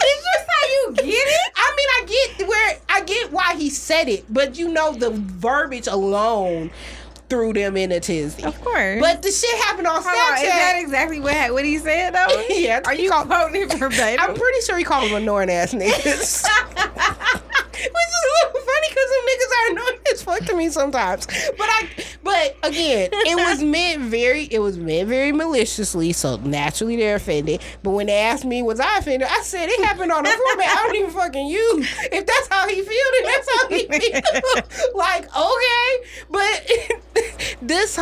[SPEAKER 1] you say you get it?
[SPEAKER 2] I mean, I get where I get why he said it, but you know the verbiage alone threw them in a tizzy.
[SPEAKER 1] Of course.
[SPEAKER 2] But the shit happened on
[SPEAKER 1] Hold on, is that exactly what what he said though?
[SPEAKER 2] Yeah,
[SPEAKER 1] Are you quoting it verbatim?
[SPEAKER 2] I'm pretty sure he called them annoying ass niggas. Which is a little funny because some niggas are annoying as fuck to me sometimes. But I, but again, it was meant very, it was meant very maliciously. So naturally they're offended. But when they asked me, was I offended? I said it happened on a format I don't even fucking use. If that's how he feel, then that's how he feel. like okay, but this,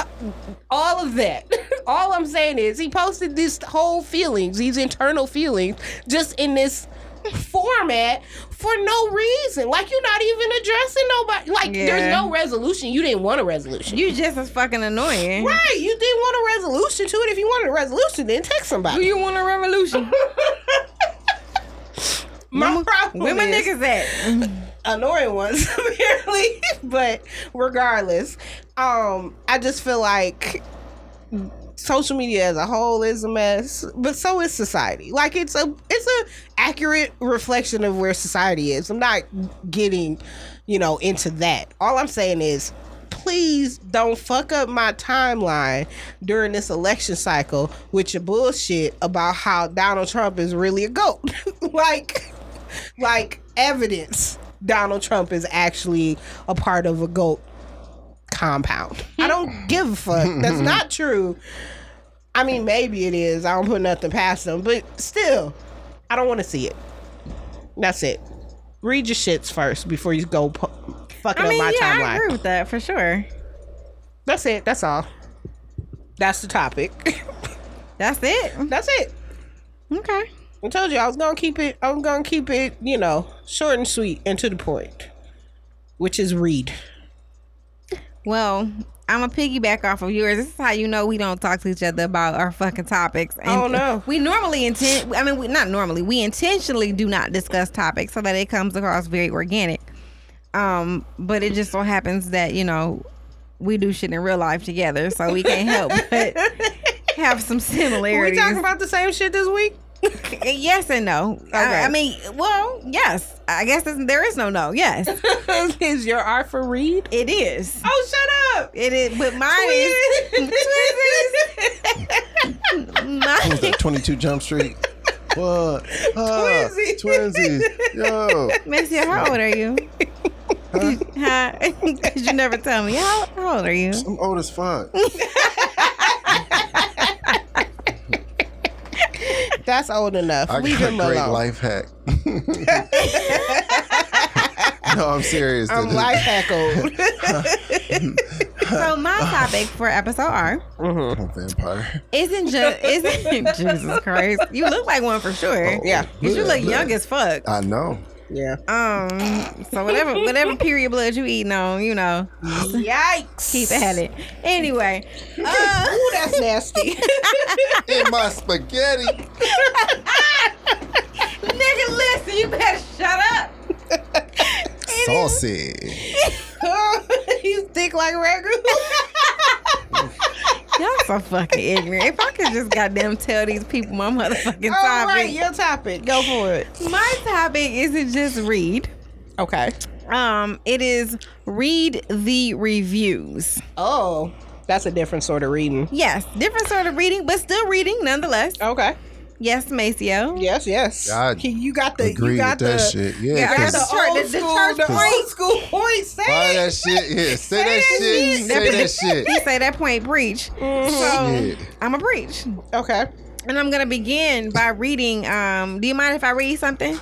[SPEAKER 2] all of that, all I'm saying is he posted this whole feelings, these internal feelings, just in this format for no reason. Like you're not even addressing nobody. Like
[SPEAKER 1] Yeah.
[SPEAKER 2] there's no resolution. You didn't want a resolution.
[SPEAKER 1] you just as fucking annoying.
[SPEAKER 2] right. You didn't want a resolution to it. If you wanted a resolution, then text somebody.
[SPEAKER 1] Do you want a revolution?
[SPEAKER 2] My problem
[SPEAKER 1] Where my
[SPEAKER 2] is
[SPEAKER 1] niggas at?
[SPEAKER 2] annoying ones apparently. but regardless, um, I just feel like social media as a whole is a mess, but so is society. Like it's a it's a accurate reflection of where society is. I'm not getting, you know, into that. All I'm saying is please don't fuck up my timeline during this election cycle with your bullshit about how Donald Trump is really a goat. like like evidence Donald Trump is actually a part of a goat compound. I don't mm-hmm. give a fuck. That's mm-hmm. not true. I mean, maybe it is. I don't put nothing past them, but still, I don't want to see it. That's it. Read your shits first before you go pu- fucking
[SPEAKER 1] I mean,
[SPEAKER 2] up my
[SPEAKER 1] yeah, I agree with that for sure.
[SPEAKER 2] That's it. That's all. That's the topic.
[SPEAKER 1] That's it.
[SPEAKER 2] That's it.
[SPEAKER 1] Okay.
[SPEAKER 2] I told you I was gonna keep it. I was gonna keep it, you know, short and sweet and to the point, which is read.
[SPEAKER 1] Well, I'm a piggyback off of yours. This is how you know we don't talk to each other about our fucking topics. And
[SPEAKER 2] Oh, no.
[SPEAKER 1] We normally intend. I mean, we, not normally. We intentionally do not discuss topics so that it comes across very organic. Um, but it just so happens that you know we do shit in real life together, so we can't help but have some
[SPEAKER 2] Are we
[SPEAKER 1] similarities.
[SPEAKER 2] talking about the same shit this week?
[SPEAKER 1] yes and no.
[SPEAKER 2] Okay.
[SPEAKER 1] I, I mean, well, yes. I guess there's- there is no no. Yes,
[SPEAKER 2] is your R for read?
[SPEAKER 1] it is.
[SPEAKER 2] Oh, shut up!
[SPEAKER 1] It is, but mine is.
[SPEAKER 3] What was that? 22 Jump Street. What? Ah,
[SPEAKER 2] Twinsies.
[SPEAKER 3] Twinsies. Yo.
[SPEAKER 1] Macy, how old are you? Huh? Because you never tell me. How, how old are you?
[SPEAKER 3] I'm old as fuck.
[SPEAKER 2] That's old enough.
[SPEAKER 3] I
[SPEAKER 2] Leave
[SPEAKER 3] got
[SPEAKER 2] him
[SPEAKER 3] a great
[SPEAKER 2] alone.
[SPEAKER 3] life hack. no, I'm serious.
[SPEAKER 2] I'm
[SPEAKER 3] dude.
[SPEAKER 2] life hack old.
[SPEAKER 1] So my topic for episode R mm-hmm.
[SPEAKER 3] I'm a vampire.
[SPEAKER 1] isn't just isn't Jesus Christ. You look like one for sure.
[SPEAKER 2] Oh, yeah,
[SPEAKER 1] Cause you
[SPEAKER 3] Look,
[SPEAKER 1] look
[SPEAKER 3] look.
[SPEAKER 1] young as fuck.
[SPEAKER 3] I know.
[SPEAKER 2] Yeah.
[SPEAKER 1] Um. So whatever whatever period blood you eating on, you know,
[SPEAKER 2] Yikes!
[SPEAKER 1] keep at it. Anyway, uh,
[SPEAKER 2] Ooh, that's nasty.
[SPEAKER 3] In my spaghetti.
[SPEAKER 1] nigga, listen, you better shut up.
[SPEAKER 3] Saucy.
[SPEAKER 2] you thick like ragu.
[SPEAKER 1] Y'all so fucking ignorant. If I could just goddamn tell these people my motherfucking
[SPEAKER 2] All
[SPEAKER 1] topic.
[SPEAKER 2] right, your topic. Go for it.
[SPEAKER 1] My topic isn't just read.
[SPEAKER 2] Okay.
[SPEAKER 1] Um, it is read the reviews.
[SPEAKER 2] Oh, that's a different sort of reading.
[SPEAKER 1] Yes, different sort of reading, but still reading nonetheless.
[SPEAKER 2] Okay.
[SPEAKER 1] Yes, Maceo.
[SPEAKER 2] Yes, yes.
[SPEAKER 3] I
[SPEAKER 2] He- you got the
[SPEAKER 3] Agree
[SPEAKER 2] you got
[SPEAKER 3] with that shit. Yeah,
[SPEAKER 2] you got
[SPEAKER 3] 'cause-
[SPEAKER 2] the old
[SPEAKER 1] the- the
[SPEAKER 2] school
[SPEAKER 1] church
[SPEAKER 2] the
[SPEAKER 1] point.
[SPEAKER 2] school point. Say
[SPEAKER 3] Buy
[SPEAKER 2] it.
[SPEAKER 3] that shit. Yeah, say that
[SPEAKER 2] Say
[SPEAKER 3] shit. Say that shit.
[SPEAKER 1] He say that point preach.
[SPEAKER 2] Mm-hmm.
[SPEAKER 1] So
[SPEAKER 3] Shit.
[SPEAKER 1] I'm a preach.
[SPEAKER 2] Okay.
[SPEAKER 1] And I'm gonna begin by reading um do you mind if I read something?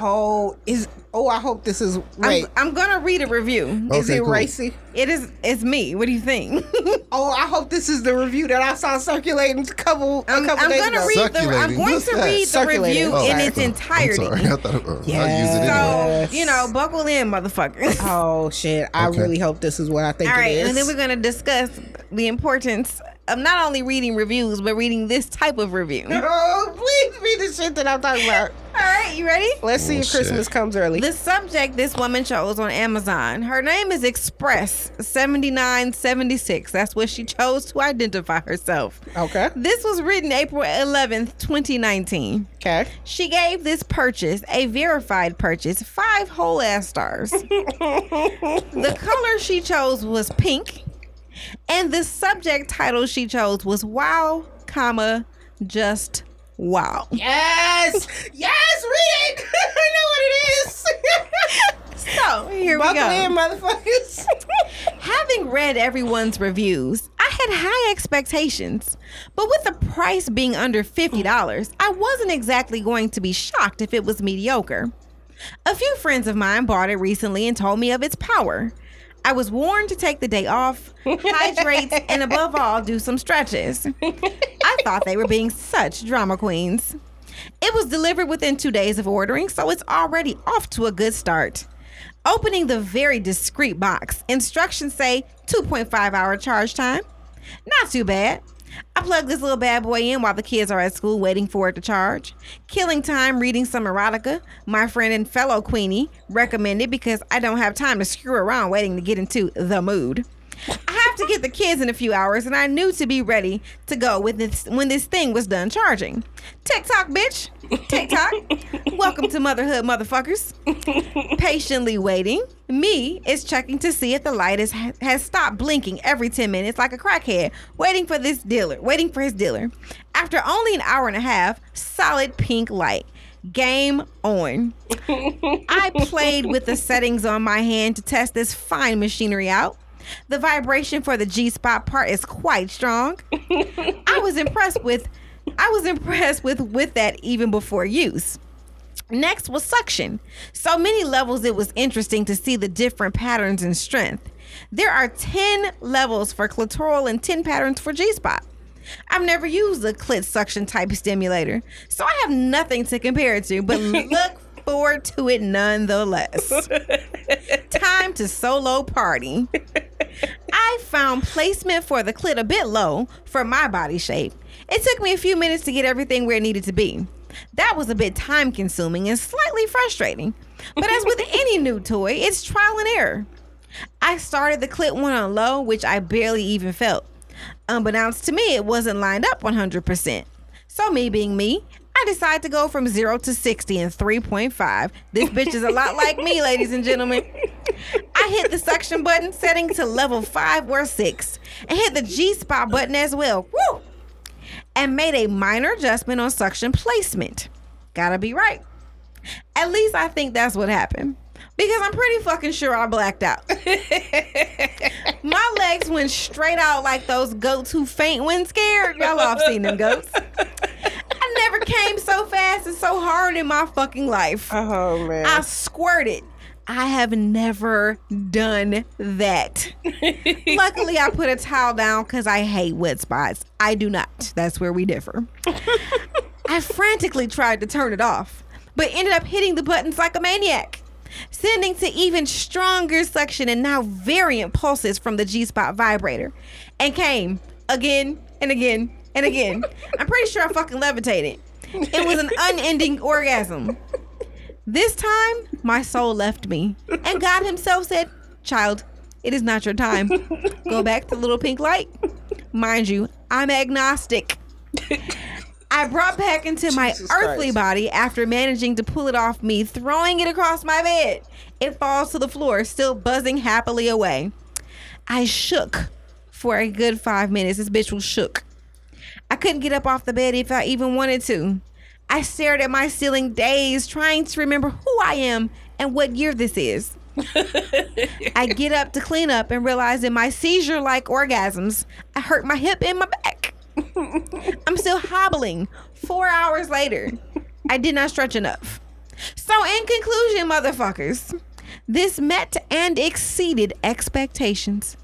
[SPEAKER 2] Oh, is oh I hope this is wait.
[SPEAKER 1] I'm, I'm gonna read a review.
[SPEAKER 2] is it
[SPEAKER 3] cool.
[SPEAKER 2] racy?
[SPEAKER 1] It is it's me. What do you think?
[SPEAKER 2] Oh, I hope this is the review that I saw circulating a couple a
[SPEAKER 1] I'm,
[SPEAKER 2] couple
[SPEAKER 1] I'm
[SPEAKER 2] days
[SPEAKER 1] gonna
[SPEAKER 2] ago.
[SPEAKER 1] read the I'm going
[SPEAKER 3] What's
[SPEAKER 1] to
[SPEAKER 3] that?
[SPEAKER 1] read the review
[SPEAKER 2] Oh,
[SPEAKER 1] in
[SPEAKER 2] sorry.
[SPEAKER 1] its
[SPEAKER 3] I'm
[SPEAKER 1] entirety.
[SPEAKER 3] sorry. I thought uh, I'll use it
[SPEAKER 2] Yeah.
[SPEAKER 3] anyway.
[SPEAKER 1] So, you know, buckle in, motherfuckers.
[SPEAKER 2] Oh shit! I
[SPEAKER 3] Okay.
[SPEAKER 2] really hope this is what I think
[SPEAKER 1] All right,
[SPEAKER 2] it is.
[SPEAKER 1] and then we're gonna discuss the importance of not only reading reviews, but reading this type of review. All
[SPEAKER 2] Oh, please read the shit that I'm talking about.
[SPEAKER 1] right, you ready?
[SPEAKER 2] Let's see
[SPEAKER 3] Oh,
[SPEAKER 2] if
[SPEAKER 3] shit.
[SPEAKER 2] Christmas comes early.
[SPEAKER 1] The subject this woman chose on Amazon. Her name is Express 7976. That's what she chose to identify herself.
[SPEAKER 2] Okay.
[SPEAKER 1] This was written April 11th, 2019.
[SPEAKER 2] Okay.
[SPEAKER 1] She gave this purchase, a verified purchase, five whole ass stars. the color she chose was pink, and the subject title she chose was Wow, comma, just wow.
[SPEAKER 2] Yes. Yes. Read it. I know what it is.
[SPEAKER 1] So here we
[SPEAKER 2] Buckle
[SPEAKER 1] go.
[SPEAKER 2] in, motherfuckers.
[SPEAKER 1] Having read everyone's reviews, I had high expectations. But with the price being under $50, I wasn't exactly going to be shocked if it was mediocre. A few friends of mine bought it recently and told me of its power. I was warned to take the day off, hydrate, and above all, do some stretches. I thought they were being such drama queens. It was delivered within two days of ordering, so it's already off to a good start. Opening the very discreet box, instructions say 2.5 hour charge time. Not too bad. I plug this little bad boy in while the kids are at school waiting for it to charge. Killing time reading some erotica. My friend and fellow Queenie recommended because I don't have time to screw around waiting to get into the mood. I have to get the kids in a few hours, and I knew to be ready to go with this when this thing was done charging. TikTok, bitch. TikTok. Welcome to motherhood, motherfuckers. Patiently waiting. Me is checking to see if the light is, has stopped blinking every 10 minutes like a crackhead, waiting for this dealer, waiting for his dealer. After only an hour and a half, solid pink light. Game on. I played with the settings on my hand to test this fine machinery out. The vibration for the G spot part is quite strong. I was impressed with I was impressed with with that even before use. Next was suction. So many levels it was interesting to see the different patterns and strength. There are 10 levels for clitoral and 10 patterns for G spot. I've never used a clit suction type stimulator, so I have nothing to compare it to, but look forward to it nonetheless. Time to solo party. I found placement for the clit a bit low for my body shape. It took me a few minutes to get everything where it needed to be. That was a bit time consuming and slightly frustrating. But as with any new toy, it's trial and error. I started the clit one on low, which I barely even felt. Unbeknownst to me, it wasn't lined up 100%. So, me being me, I decided to go from 0 to 60 in 3.5. This bitch is a lot like me, ladies and gentlemen. I hit the suction button setting to level 5 or 6 and hit the G spot button as well. Woo! And made a minor adjustment on suction placement. Gotta be right. At least I think that's what happened. Because I'm pretty fucking sure I blacked out. My legs went straight out like those goats who faint when scared. Y'all all seen them goats. Never came so fast and so hard in my fucking life.
[SPEAKER 2] Oh man.
[SPEAKER 1] I squirted. I have never done that. Luckily, I put a towel down because I hate wet spots. I do not. That's where we differ. I frantically tried to turn it off, but ended up hitting the buttons like a maniac, sending to even stronger suction and now variant pulses from the G spot vibrator, and came again and again and again. I'm pretty sure I fucking levitated. It was an unending orgasm. This time, my soul left me, and God Himself said, Child, it is not your time. Go back to the little pink light. Mind you, I'm agnostic. I brought back into my earthly
[SPEAKER 2] Christ.
[SPEAKER 1] body after managing to pull it off me, throwing it across my bed. It falls to the floor, still buzzing happily away. I shook for a good five minutes. This bitch was shook. I couldn't get up off the bed if I even wanted to. I stared at my ceiling dazed, trying to remember who I am and what year this is. I get up to clean up and realize in my seizure like orgasms, I hurt my hip and my back. I'm still hobbling four hours later. I did not stretch enough. So, in conclusion, motherfuckers, this met and exceeded expectations.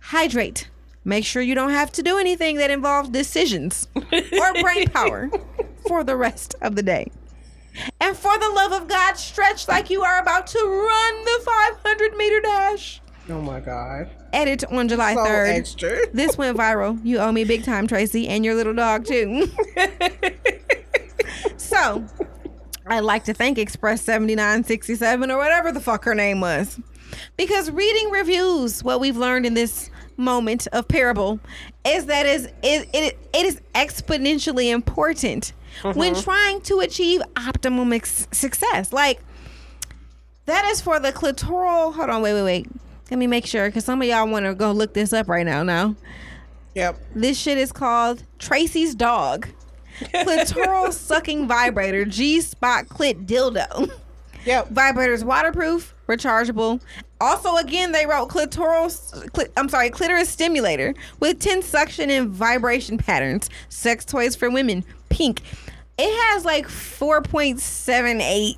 [SPEAKER 1] Hydrate. Make sure you don't have to do anything that involves decisions or brain power for the rest of the day. And for the love of God, stretch like you are about to run the 500 meter dash.
[SPEAKER 2] Oh my god.
[SPEAKER 1] Edit on July
[SPEAKER 2] So
[SPEAKER 1] 3rd.
[SPEAKER 2] extra.
[SPEAKER 1] This went viral. You owe me big time, Tracy, and your little dog too. so, I'd like to thank Express 7967 or whatever the fuck her name was. Because reading reviews, what we've learned in this moment of parable, is that is it, it, it is exponentially important when mm-hmm. trying to achieve optimum ex- success. Like, that is for the clitoral. Hold on, wait, wait, wait. Let me make sure because some of y'all want to go look this up right now. Now,
[SPEAKER 2] Yep.
[SPEAKER 1] this shit is called Tracy's dog. Clitoral sucking vibrator, G spot clit dildo.
[SPEAKER 2] Yep.
[SPEAKER 1] Vibrator's waterproof, rechargeable. Also, again, they wrote clitoral, clit, I'm sorry, clitoris stimulator with 10 suction and vibration patterns. Sex toys for women, pink. It has like 4.78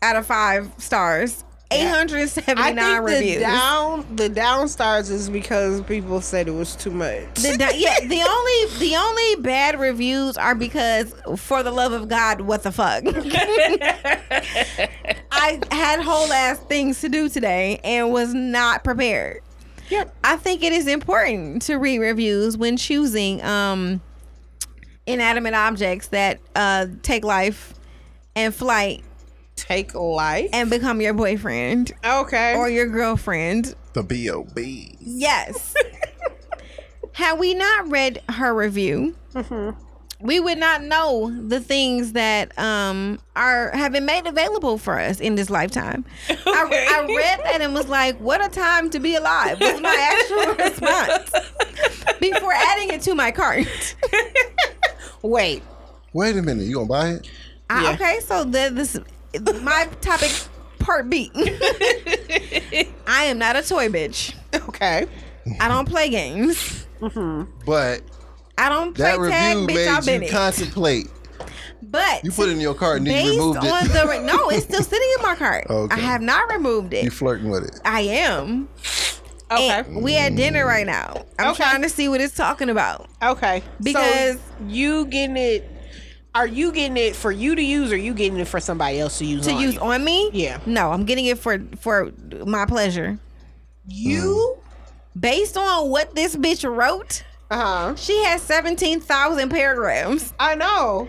[SPEAKER 1] out of 5 stars.
[SPEAKER 2] I
[SPEAKER 1] 879
[SPEAKER 2] think
[SPEAKER 1] reviews.
[SPEAKER 2] the down the downstairs is because people said it was too much.
[SPEAKER 1] The di- yeah, the only the only bad reviews are because for the love of God, what the fuck? I had whole ass things to do today and was not prepared.
[SPEAKER 2] Yep.
[SPEAKER 1] I think it is important to read reviews when choosing um inanimate objects that uh take life and flight
[SPEAKER 2] Take life.
[SPEAKER 1] and become your boyfriend
[SPEAKER 2] Okay.
[SPEAKER 1] or your girlfriend.
[SPEAKER 3] The B.O.B.
[SPEAKER 1] Yes. Had we not read her review, we would not know the things that um are have been made available for us in this lifetime. I, I read that and was like, "What a time to be alive!" Was my actual response before adding it to my cart.
[SPEAKER 2] Wait.
[SPEAKER 3] Wait a minute, you gonna buy it?
[SPEAKER 1] I-
[SPEAKER 2] Yeah.
[SPEAKER 1] okay, so the, this my topic part B. I am not a toy bitch.
[SPEAKER 2] Okay.
[SPEAKER 1] I don't play games. Mm-hmm.
[SPEAKER 3] But
[SPEAKER 1] I don't play
[SPEAKER 3] that
[SPEAKER 1] tag,
[SPEAKER 3] review
[SPEAKER 1] bitch. I've
[SPEAKER 3] made
[SPEAKER 1] been
[SPEAKER 3] you
[SPEAKER 1] it.
[SPEAKER 3] contemplate.
[SPEAKER 1] But
[SPEAKER 3] You put it in your cart and then you
[SPEAKER 1] based
[SPEAKER 3] removed
[SPEAKER 1] on
[SPEAKER 3] it.
[SPEAKER 1] the re- no, it's still sitting in my cart.
[SPEAKER 3] Okay.
[SPEAKER 1] I have not removed it.
[SPEAKER 3] you flirting with it.
[SPEAKER 1] I am.
[SPEAKER 2] Okay.
[SPEAKER 1] And we at dinner right now. I'm
[SPEAKER 2] Okay.
[SPEAKER 1] trying to see what it's talking about.
[SPEAKER 2] Okay.
[SPEAKER 1] Because-
[SPEAKER 2] so you getting it are you getting it for you to use or you getting it for somebody else to use
[SPEAKER 1] To
[SPEAKER 2] on
[SPEAKER 1] use
[SPEAKER 2] you?
[SPEAKER 1] on me?
[SPEAKER 2] Yeah.
[SPEAKER 1] No, I'm getting it for for my pleasure.
[SPEAKER 2] You?
[SPEAKER 1] Based on what this bitch wrote,
[SPEAKER 2] Uh-huh.
[SPEAKER 1] she has 17,000 paragraphs
[SPEAKER 2] I know.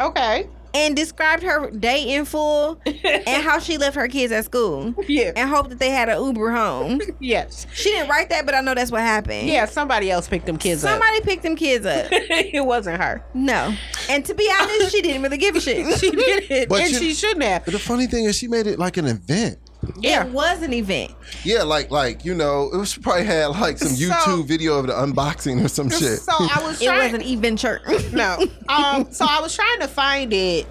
[SPEAKER 2] Okay.
[SPEAKER 1] And described her day in full and how she left her kids at school
[SPEAKER 2] Yeah.
[SPEAKER 1] and hoped that they had an Uber home.
[SPEAKER 2] Yes.
[SPEAKER 1] She didn't write that, but I know that's what happened.
[SPEAKER 2] Yeah, somebody else picked them kids up.
[SPEAKER 1] Somebody picked them kids up.
[SPEAKER 2] up. it wasn't her.
[SPEAKER 1] No. And to be honest, she didn't really give a shit.
[SPEAKER 2] She did it.
[SPEAKER 3] But
[SPEAKER 2] and
[SPEAKER 3] you-
[SPEAKER 2] she shouldn't have.
[SPEAKER 3] But the funny thing is, she made it like an event.
[SPEAKER 2] Yeah.
[SPEAKER 1] It was an event.
[SPEAKER 3] Yeah, like like you know, it was probably had like some
[SPEAKER 2] So-
[SPEAKER 3] YouTube video of the unboxing or some shit.
[SPEAKER 2] So I was
[SPEAKER 1] It was an event church.
[SPEAKER 2] no. Um so I was trying to find it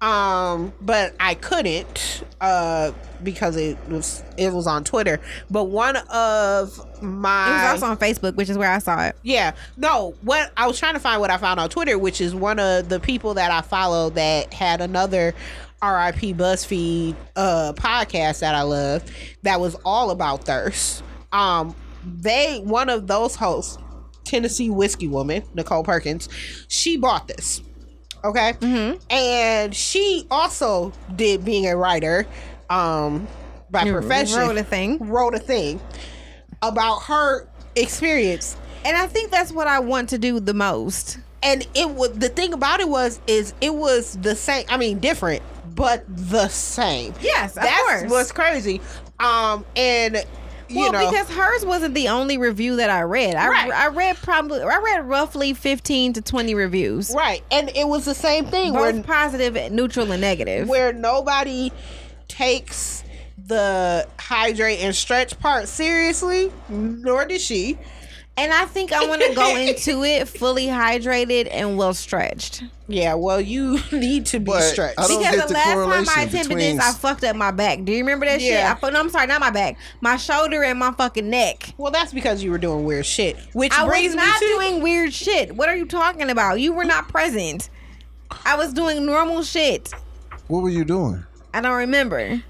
[SPEAKER 2] um but I couldn't uh because it was it was on Twitter. But one of my
[SPEAKER 1] It was also on Facebook, which is where I saw it.
[SPEAKER 2] Yeah. No, what I was trying to find what I found on Twitter, which is one of the people that I follow that had another RIP BuzzFeed uh podcast that I love that was all about thirst. Um they one of those hosts, Tennessee whiskey woman, Nichole Perkins, she bought this. Okay? And she also did being a writer um by profession
[SPEAKER 1] Wrote a thing.
[SPEAKER 2] wrote a thing about her experience
[SPEAKER 1] And I think that's what I want to do the most.
[SPEAKER 2] and it was the thing about it was is it was the same i mean different but the same
[SPEAKER 1] Yes, of
[SPEAKER 2] that's
[SPEAKER 1] course.
[SPEAKER 2] what's crazy um and you
[SPEAKER 1] well,
[SPEAKER 2] know
[SPEAKER 1] because hers wasn't the only review that I read. I,
[SPEAKER 2] Right.
[SPEAKER 1] I read probably I read roughly fifteen to twenty reviews,
[SPEAKER 2] right and it was the same thing
[SPEAKER 1] both
[SPEAKER 2] where
[SPEAKER 1] positive, neutral, and negative.
[SPEAKER 2] where nobody takes the hydrate and stretch part seriously nor did she
[SPEAKER 1] and I think I want to go into it fully hydrated and well stretched.
[SPEAKER 2] yeah well you need to be
[SPEAKER 3] But
[SPEAKER 2] stretched
[SPEAKER 3] I don't
[SPEAKER 1] Because
[SPEAKER 3] get
[SPEAKER 1] the
[SPEAKER 3] the
[SPEAKER 1] last time I
[SPEAKER 3] correlation
[SPEAKER 1] attempted
[SPEAKER 3] between-
[SPEAKER 1] this, I fucked up my back. Do you remember that shit? I, fu- no, I'm sorry, not my back, my shoulder and my fucking neck.
[SPEAKER 2] well that's because you were doing weird shit which
[SPEAKER 1] I
[SPEAKER 2] brings
[SPEAKER 1] was not
[SPEAKER 2] to
[SPEAKER 1] doing weird shit. What are you talking about? You were not present. I was doing normal shit.
[SPEAKER 3] What were you doing?
[SPEAKER 1] I don't remember.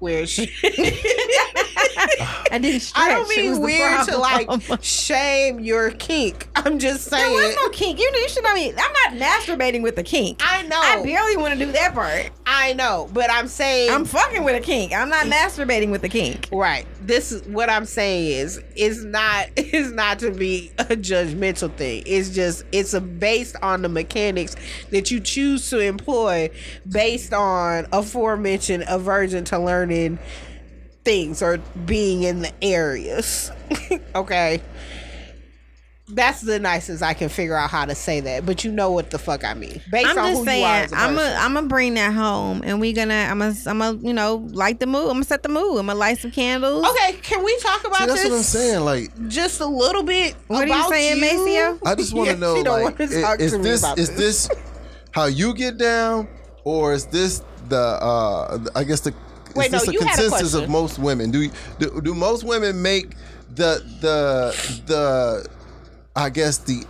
[SPEAKER 2] weird shit
[SPEAKER 1] I didn't stretch.
[SPEAKER 2] I don't mean weird to like shame your kink. I'm just saying.
[SPEAKER 1] There was no kink. You, you should know me. I'm not masturbating with the kink.
[SPEAKER 2] I know.
[SPEAKER 1] I barely want to do that part.
[SPEAKER 2] I know, but I'm saying
[SPEAKER 1] I'm fucking with a kink. I'm not masturbating with the kink.
[SPEAKER 2] Right. This is what I'm saying is it's not it's not to be a judgmental thing. It's just it's a based on the mechanics that you choose to employ based on aforementioned aversion to learning things or being in the areas. okay. That's the nicest I can figure out how to say that, but you know what the fuck I mean. Based
[SPEAKER 1] I'm
[SPEAKER 2] on
[SPEAKER 1] just
[SPEAKER 2] who
[SPEAKER 1] saying,
[SPEAKER 2] you are as a
[SPEAKER 1] I'm
[SPEAKER 2] person.
[SPEAKER 1] a, I'm gonna bring that home, and we gonna, I'm gonna, I'm gonna, you know, light the mood. I'm gonna set the mood. I'm gonna light some candles.
[SPEAKER 2] Okay, can we talk about
[SPEAKER 3] See, that's
[SPEAKER 2] this
[SPEAKER 3] what I'm saying. Like,
[SPEAKER 2] just a little bit?
[SPEAKER 1] What are you
[SPEAKER 2] about
[SPEAKER 1] saying, Maceo?
[SPEAKER 3] I just want to know,
[SPEAKER 2] she don't
[SPEAKER 3] like,
[SPEAKER 2] wanna talk
[SPEAKER 3] is
[SPEAKER 2] to me
[SPEAKER 3] this is this how you get down, or is this the uh I guess the
[SPEAKER 2] Wait,
[SPEAKER 3] is this
[SPEAKER 2] no,
[SPEAKER 3] the
[SPEAKER 2] you had a
[SPEAKER 3] consensus of most women? Do, do do most women make the the the I guess the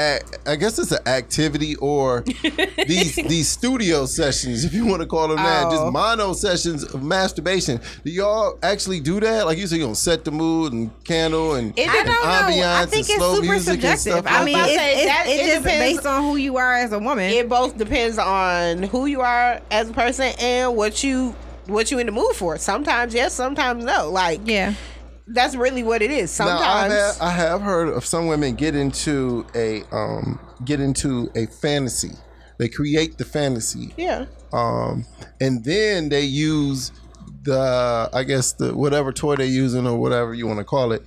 [SPEAKER 3] a- I guess it's an activity or these these studio sessions, if you want to call them that,
[SPEAKER 2] Oh.
[SPEAKER 3] just mono sessions of masturbation. Do y'all actually do that? Like you said, you gonna set the mood and candle and,
[SPEAKER 2] It
[SPEAKER 1] I
[SPEAKER 3] and
[SPEAKER 1] don't know.
[SPEAKER 3] ambiance
[SPEAKER 1] I think
[SPEAKER 3] and
[SPEAKER 1] it's
[SPEAKER 3] slow
[SPEAKER 1] super
[SPEAKER 3] music and
[SPEAKER 1] subjective.
[SPEAKER 3] stuff.
[SPEAKER 1] I
[SPEAKER 3] like
[SPEAKER 1] mean,
[SPEAKER 2] about to
[SPEAKER 1] it's,
[SPEAKER 2] say,
[SPEAKER 1] it's,
[SPEAKER 2] that-
[SPEAKER 1] it's
[SPEAKER 2] it
[SPEAKER 1] just
[SPEAKER 2] depends-
[SPEAKER 1] based on who you are as a woman.
[SPEAKER 2] it both depends on who you are as a person and what you what you in the mood for. Sometimes yes, sometimes no. Like
[SPEAKER 1] yeah.
[SPEAKER 2] that's really what it is.
[SPEAKER 3] Now, I
[SPEAKER 2] Sometimes
[SPEAKER 3] have, I have heard of some women get into a um, get into a fantasy. They create the fantasy,
[SPEAKER 2] yeah.
[SPEAKER 3] um, and then they use the I guess the whatever toy they're using or whatever you want to call it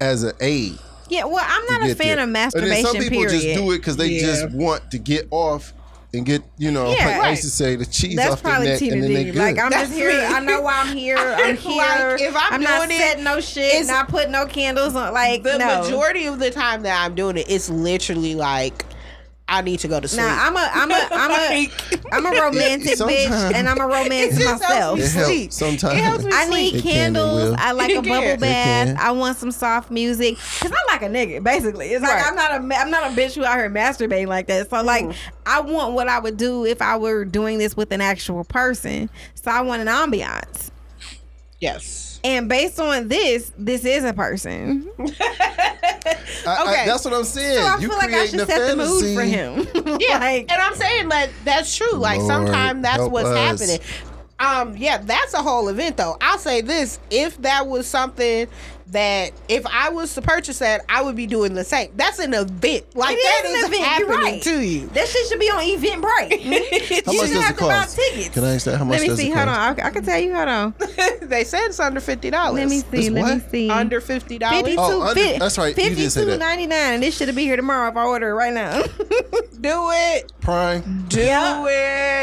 [SPEAKER 3] as an aid.
[SPEAKER 1] Yeah, well, I'm not a fan
[SPEAKER 3] there.
[SPEAKER 1] of masturbation.
[SPEAKER 3] And then some people
[SPEAKER 1] period.
[SPEAKER 3] just do it because they
[SPEAKER 2] Yeah.
[SPEAKER 3] just want to get off and get you know
[SPEAKER 1] Yeah.
[SPEAKER 3] like I used to say the cheese
[SPEAKER 1] That's
[SPEAKER 3] off their neck
[SPEAKER 1] Tina
[SPEAKER 3] and then they
[SPEAKER 1] D.
[SPEAKER 3] good.
[SPEAKER 1] Like I'm
[SPEAKER 2] That's
[SPEAKER 1] just here.
[SPEAKER 2] me.
[SPEAKER 1] I know why I'm here. I'm
[SPEAKER 2] Like,
[SPEAKER 1] here.
[SPEAKER 2] if I'm
[SPEAKER 1] not
[SPEAKER 2] doing it,
[SPEAKER 1] setting no shit. Not putting no candles on. Like
[SPEAKER 2] The
[SPEAKER 1] no.
[SPEAKER 2] majority of the time that I'm doing it, it's literally like I need to go to sleep.
[SPEAKER 1] Nah, I'm a I'm a I'm a
[SPEAKER 2] Like-
[SPEAKER 1] I'm a romantic bitch, and I'm a
[SPEAKER 2] it
[SPEAKER 1] romantic
[SPEAKER 2] helps
[SPEAKER 1] myself.
[SPEAKER 2] me
[SPEAKER 3] It helps sometimes.
[SPEAKER 2] It helps me
[SPEAKER 1] I
[SPEAKER 2] sleep.
[SPEAKER 1] need
[SPEAKER 3] It can, it
[SPEAKER 1] candles.
[SPEAKER 3] will.
[SPEAKER 1] I like a
[SPEAKER 2] It can.
[SPEAKER 1] bubble
[SPEAKER 2] It
[SPEAKER 1] bath. I want some soft music because I like a nigga. Basically, it's like I'm not a ma- I'm not a bitch who out here masturbating like that. So like mm-hmm. I want what I would do if I were doing this with an actual person. So I want an ambiance.
[SPEAKER 2] yes.
[SPEAKER 1] And based on this, this is a person.
[SPEAKER 3] I- I-
[SPEAKER 2] Okay.
[SPEAKER 3] that's what I'm saying.
[SPEAKER 1] So I
[SPEAKER 3] you
[SPEAKER 1] feel like I
[SPEAKER 3] creating
[SPEAKER 1] should
[SPEAKER 3] a
[SPEAKER 1] set the mood
[SPEAKER 3] fantasy.
[SPEAKER 1] for him.
[SPEAKER 2] Yeah,
[SPEAKER 1] like,
[SPEAKER 2] and I'm saying that that's true. Like sometimes that's what's
[SPEAKER 3] us.
[SPEAKER 2] happening. Um, yeah, that's a whole event though. I'll say this: if that was something that if I was to purchase that, I would be doing the same. That's an event. Like
[SPEAKER 1] It
[SPEAKER 2] that
[SPEAKER 1] is
[SPEAKER 2] is
[SPEAKER 1] event,
[SPEAKER 2] happening
[SPEAKER 1] right.
[SPEAKER 2] to you.
[SPEAKER 1] that shit should be on Eventbrite.
[SPEAKER 3] How
[SPEAKER 1] you
[SPEAKER 3] much does
[SPEAKER 1] have
[SPEAKER 3] it
[SPEAKER 1] to buy
[SPEAKER 3] cost?
[SPEAKER 1] tickets.
[SPEAKER 3] Can I ask that? How much
[SPEAKER 1] Let me
[SPEAKER 3] does
[SPEAKER 1] see.
[SPEAKER 3] it
[SPEAKER 1] Hold
[SPEAKER 3] cost?
[SPEAKER 1] on. I, I can tell you. Hold on.
[SPEAKER 2] they said it's under fifty dollars.
[SPEAKER 1] Let me see.
[SPEAKER 3] It's
[SPEAKER 1] Let
[SPEAKER 3] what?
[SPEAKER 1] me see.
[SPEAKER 2] Under fifty dollars.
[SPEAKER 1] 52,
[SPEAKER 3] Oh, under- oh,
[SPEAKER 1] fi-
[SPEAKER 3] that's right. You did
[SPEAKER 1] 52.99, and this should be here tomorrow if I order it right now.
[SPEAKER 2] Do it.
[SPEAKER 3] Prime.
[SPEAKER 2] Do
[SPEAKER 1] Yeah.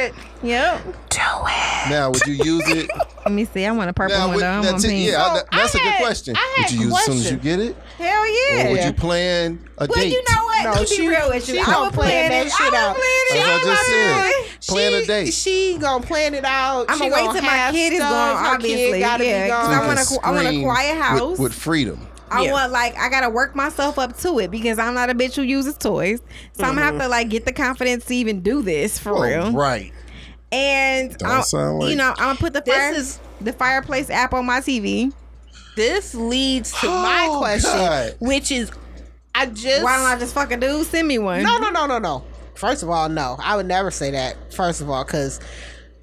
[SPEAKER 2] it.
[SPEAKER 1] Yep.
[SPEAKER 2] Do it.
[SPEAKER 3] Now, would you use it?
[SPEAKER 1] Let me see. I want a purple
[SPEAKER 3] now,
[SPEAKER 1] one
[SPEAKER 3] would,
[SPEAKER 1] though. I oh, want
[SPEAKER 3] that's it. Yeah,
[SPEAKER 2] So,
[SPEAKER 3] that- that's
[SPEAKER 2] I
[SPEAKER 3] a good
[SPEAKER 2] had-
[SPEAKER 3] question.
[SPEAKER 2] I
[SPEAKER 3] Would you use it as soon as you get it?
[SPEAKER 1] Hell yeah.
[SPEAKER 3] Or would you plan a date?
[SPEAKER 1] Well,
[SPEAKER 3] date?
[SPEAKER 1] you know what?
[SPEAKER 2] No,
[SPEAKER 1] Let me
[SPEAKER 2] she-
[SPEAKER 1] be real with you. I
[SPEAKER 2] gonna
[SPEAKER 1] would
[SPEAKER 2] plan
[SPEAKER 1] plan
[SPEAKER 2] that
[SPEAKER 1] it.
[SPEAKER 2] shit
[SPEAKER 1] I would
[SPEAKER 2] out.
[SPEAKER 1] plan it.
[SPEAKER 3] I
[SPEAKER 1] I'm
[SPEAKER 3] just said.
[SPEAKER 1] doing.
[SPEAKER 3] Plan a date.
[SPEAKER 2] She gonna plan it out.
[SPEAKER 1] I'ma wait till my kid is
[SPEAKER 2] stuff.
[SPEAKER 1] gone, obviously.
[SPEAKER 2] Gotta
[SPEAKER 1] Yeah,
[SPEAKER 2] be
[SPEAKER 1] 'cause
[SPEAKER 2] gone.
[SPEAKER 1] I want
[SPEAKER 3] can
[SPEAKER 1] a- I want a quiet house.
[SPEAKER 3] with, freedom.
[SPEAKER 1] I
[SPEAKER 2] Yeah.
[SPEAKER 1] want like I gotta work myself up to it because I'm not a bitch who uses toys. So I'm gonna have mm-hmm. to like get the confidence to even do this for
[SPEAKER 3] Oh,
[SPEAKER 1] real.
[SPEAKER 3] right.
[SPEAKER 1] And
[SPEAKER 3] Don't sound like-
[SPEAKER 1] you know, I'm gonna put the
[SPEAKER 2] This
[SPEAKER 1] fire
[SPEAKER 2] is-
[SPEAKER 1] the fireplace app on my TV.
[SPEAKER 2] This leads to oh, my
[SPEAKER 3] Oh,
[SPEAKER 2] question,
[SPEAKER 3] God.
[SPEAKER 2] which is, I just
[SPEAKER 1] Why don't I just fucking do? Send me one.
[SPEAKER 2] no no no no no. First of all, no, I would never say that. First of all, because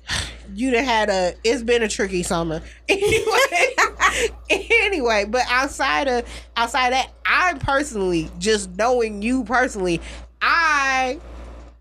[SPEAKER 2] you'd have had a. It's been a tricky summer. Anyway, anyway, but outside of outside of that, I personally, just knowing you personally, I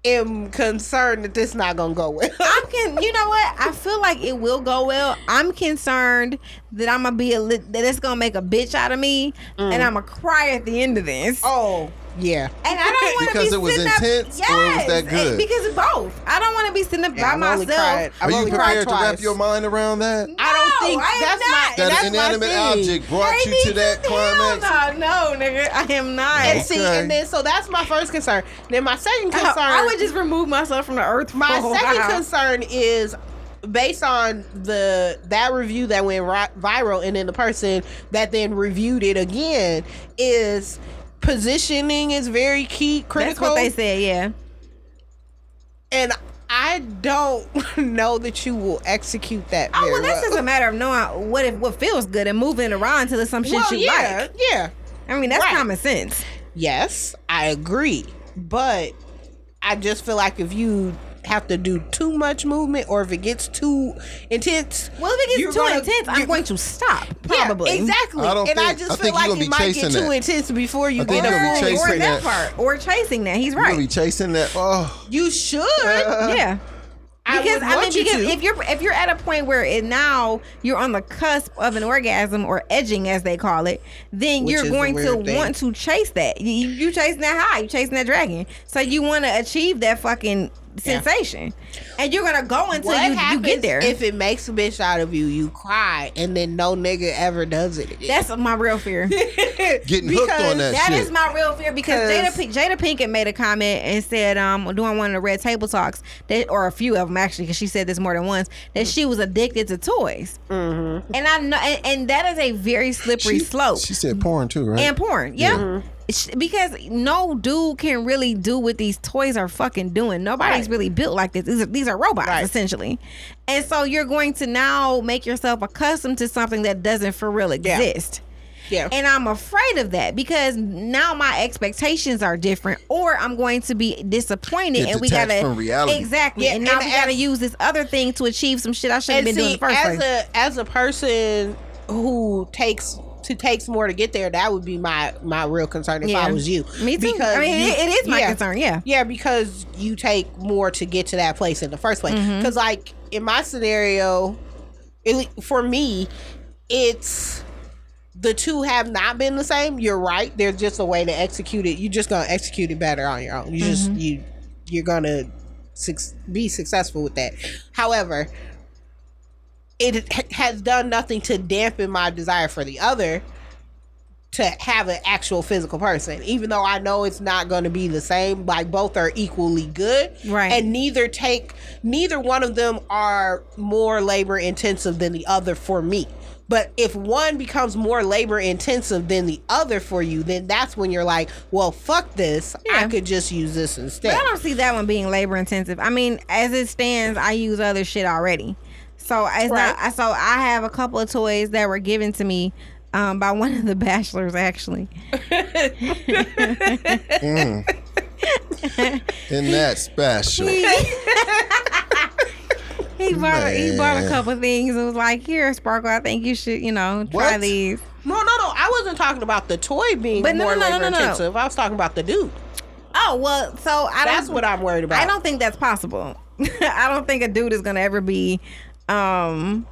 [SPEAKER 2] am concerned that this not gonna go well.
[SPEAKER 1] I'm can you know what? I feel like it will go well. I'm concerned that I'm gonna be a li- that it's gonna make a bitch out of me, and mm. I'm gonna cry at the end of this.
[SPEAKER 2] oh yeah.
[SPEAKER 1] And I don't want to be
[SPEAKER 3] Because it was
[SPEAKER 1] sitting up-
[SPEAKER 3] intense or it was that
[SPEAKER 1] Yes,
[SPEAKER 3] good?
[SPEAKER 1] Because of both. I don't want to be sitting up
[SPEAKER 2] Yeah,
[SPEAKER 1] by
[SPEAKER 2] I've only
[SPEAKER 1] myself.
[SPEAKER 2] cried- I've
[SPEAKER 3] Are you
[SPEAKER 2] only cried
[SPEAKER 3] prepared to wrap your mind around that?
[SPEAKER 2] I don't
[SPEAKER 1] No,
[SPEAKER 2] think
[SPEAKER 1] I am
[SPEAKER 2] that's
[SPEAKER 1] not.
[SPEAKER 2] my
[SPEAKER 3] That
[SPEAKER 2] that's
[SPEAKER 3] an
[SPEAKER 2] my
[SPEAKER 3] inanimate object brought you to that
[SPEAKER 1] just
[SPEAKER 3] climax?
[SPEAKER 1] Hell no, no, nigga. I am not.
[SPEAKER 2] And see,
[SPEAKER 3] Okay.
[SPEAKER 2] and then so that's my first concern. Then my second oh, concern,
[SPEAKER 1] I would just remove myself from the earth.
[SPEAKER 2] my
[SPEAKER 1] for
[SPEAKER 2] second
[SPEAKER 1] while.
[SPEAKER 2] concern is based on the that review that went ri- viral, and then the person that then reviewed it again is positioning is very key, critical.
[SPEAKER 1] That's what they said. Yeah.
[SPEAKER 2] and I don't know that you will execute that.
[SPEAKER 1] Oh well, that's
[SPEAKER 2] well.
[SPEAKER 1] just a matter of knowing what if what feels good and moving around it's some shit
[SPEAKER 2] well,
[SPEAKER 1] you
[SPEAKER 2] yeah,
[SPEAKER 1] like.
[SPEAKER 2] yeah.
[SPEAKER 1] I mean, that's
[SPEAKER 2] Right.
[SPEAKER 1] common sense.
[SPEAKER 2] Yes, I agree. But I just feel like if you have to do too much movement or if it gets too intense.
[SPEAKER 1] Well, if it gets too
[SPEAKER 2] gonna-
[SPEAKER 1] intense, I'm going to stop.
[SPEAKER 2] Yeah,
[SPEAKER 1] Probably.
[SPEAKER 2] exactly.
[SPEAKER 3] I don't
[SPEAKER 2] and I just
[SPEAKER 3] I
[SPEAKER 2] feel like
[SPEAKER 3] you're
[SPEAKER 2] it might get
[SPEAKER 3] chasing
[SPEAKER 2] too intense before you
[SPEAKER 3] get a
[SPEAKER 2] go.
[SPEAKER 3] you're gonna be
[SPEAKER 1] or
[SPEAKER 3] chasing
[SPEAKER 1] that
[SPEAKER 3] that.
[SPEAKER 1] part, or chasing that. He's
[SPEAKER 3] You're gonna
[SPEAKER 1] right.
[SPEAKER 3] be chasing that. Oh,
[SPEAKER 2] You should.
[SPEAKER 1] Uh, yeah.
[SPEAKER 2] I
[SPEAKER 1] Because
[SPEAKER 2] would
[SPEAKER 1] I, mean,
[SPEAKER 2] want you
[SPEAKER 1] because
[SPEAKER 2] to.
[SPEAKER 1] if you're if you're at a point where it now you're on the cusp of an orgasm or edging, as they call it, then
[SPEAKER 2] Which
[SPEAKER 1] you're going to
[SPEAKER 2] thing.
[SPEAKER 1] want to chase that. You, you you chasing that high, you chasing that dragon. So you want to achieve that fucking sensation, and you're gonna go until
[SPEAKER 2] what
[SPEAKER 1] you, you get there.
[SPEAKER 2] if it makes a bitch out of you? You cry, and then no nigga ever does it. again.
[SPEAKER 1] That's my real fear.
[SPEAKER 3] getting hooked on that,
[SPEAKER 1] That
[SPEAKER 3] shit.
[SPEAKER 1] is my real fear because Jada
[SPEAKER 2] 'Cause-
[SPEAKER 1] Pink, Jada Pinkett made a comment and said, um, doing one of the red table talks that, or a few of them actually, because she said this more than once, that she was addicted to toys. Mm-hmm. And I know, and, and that is a very slippery
[SPEAKER 3] she,
[SPEAKER 1] slope.
[SPEAKER 3] She said porn too, right?
[SPEAKER 1] and porn, yeah. Sh- Because no dude can really do what these toys are fucking doing. Nobody's
[SPEAKER 2] Right.
[SPEAKER 1] really built like this. These are, these are robots
[SPEAKER 2] Right.
[SPEAKER 1] essentially, and so you're going to now make yourself accustomed to something that doesn't for real exist.
[SPEAKER 2] yeah.
[SPEAKER 1] And I'm afraid of that because now my expectations are different, or I'm going to be disappointed,
[SPEAKER 3] Get
[SPEAKER 1] and we gotta
[SPEAKER 3] from reality.
[SPEAKER 1] exactly.
[SPEAKER 2] Yeah,
[SPEAKER 1] and now
[SPEAKER 2] and
[SPEAKER 1] we gotta use this other thing to achieve some shit I shouldn't have been
[SPEAKER 2] see,
[SPEAKER 1] doing in first
[SPEAKER 2] as
[SPEAKER 1] place.
[SPEAKER 2] a as a person who takes to takes more to get there, that would be my my real concern if
[SPEAKER 1] Yeah.
[SPEAKER 2] I was you.
[SPEAKER 1] Me too.
[SPEAKER 2] Because
[SPEAKER 1] I mean,
[SPEAKER 2] you-
[SPEAKER 1] it- it is my
[SPEAKER 2] yeah.
[SPEAKER 1] concern. Yeah.
[SPEAKER 2] Yeah, because you take more to get to that place in the first place.
[SPEAKER 1] Mm-hmm.
[SPEAKER 2] Because, like in my scenario, it, for me, it's the two have not been the same. You're right. There's just a way to execute it. You're just gonna execute it better on your own. You just
[SPEAKER 1] Mm-hmm.
[SPEAKER 2] you you're gonna be successful with that. However, it has done nothing to dampen my desire for the other to have an actual physical person even though i know it's not going to be the same like both are equally good
[SPEAKER 1] Right.
[SPEAKER 2] and neither take neither one of them are more labor intensive than the other for me but if one becomes more labor intensive than the other for you then that's when you're like well fuck this i could just use this instead
[SPEAKER 1] But I don't see that one being labor intensive. I mean, as it stands, I use other shit already. So it's
[SPEAKER 2] Right.
[SPEAKER 1] not. So I have a couple of toys that were given to me um, by one of the bachelors, actually.
[SPEAKER 3] In that special.
[SPEAKER 1] He bought he bought a
[SPEAKER 3] Man.
[SPEAKER 1] couple things. It was like, here, Sparkle. I think you should, you know, try
[SPEAKER 3] What?
[SPEAKER 1] these.
[SPEAKER 2] no no no i wasn't talking about the toy being
[SPEAKER 1] But
[SPEAKER 2] more
[SPEAKER 1] no, no, no,
[SPEAKER 2] labor
[SPEAKER 1] no, no.
[SPEAKER 2] intensive i was talking about the dude
[SPEAKER 1] Oh well, so I don't.
[SPEAKER 2] that's what i'm worried about
[SPEAKER 1] I don't think that's possible. I don't think a dude is gonna ever be. Um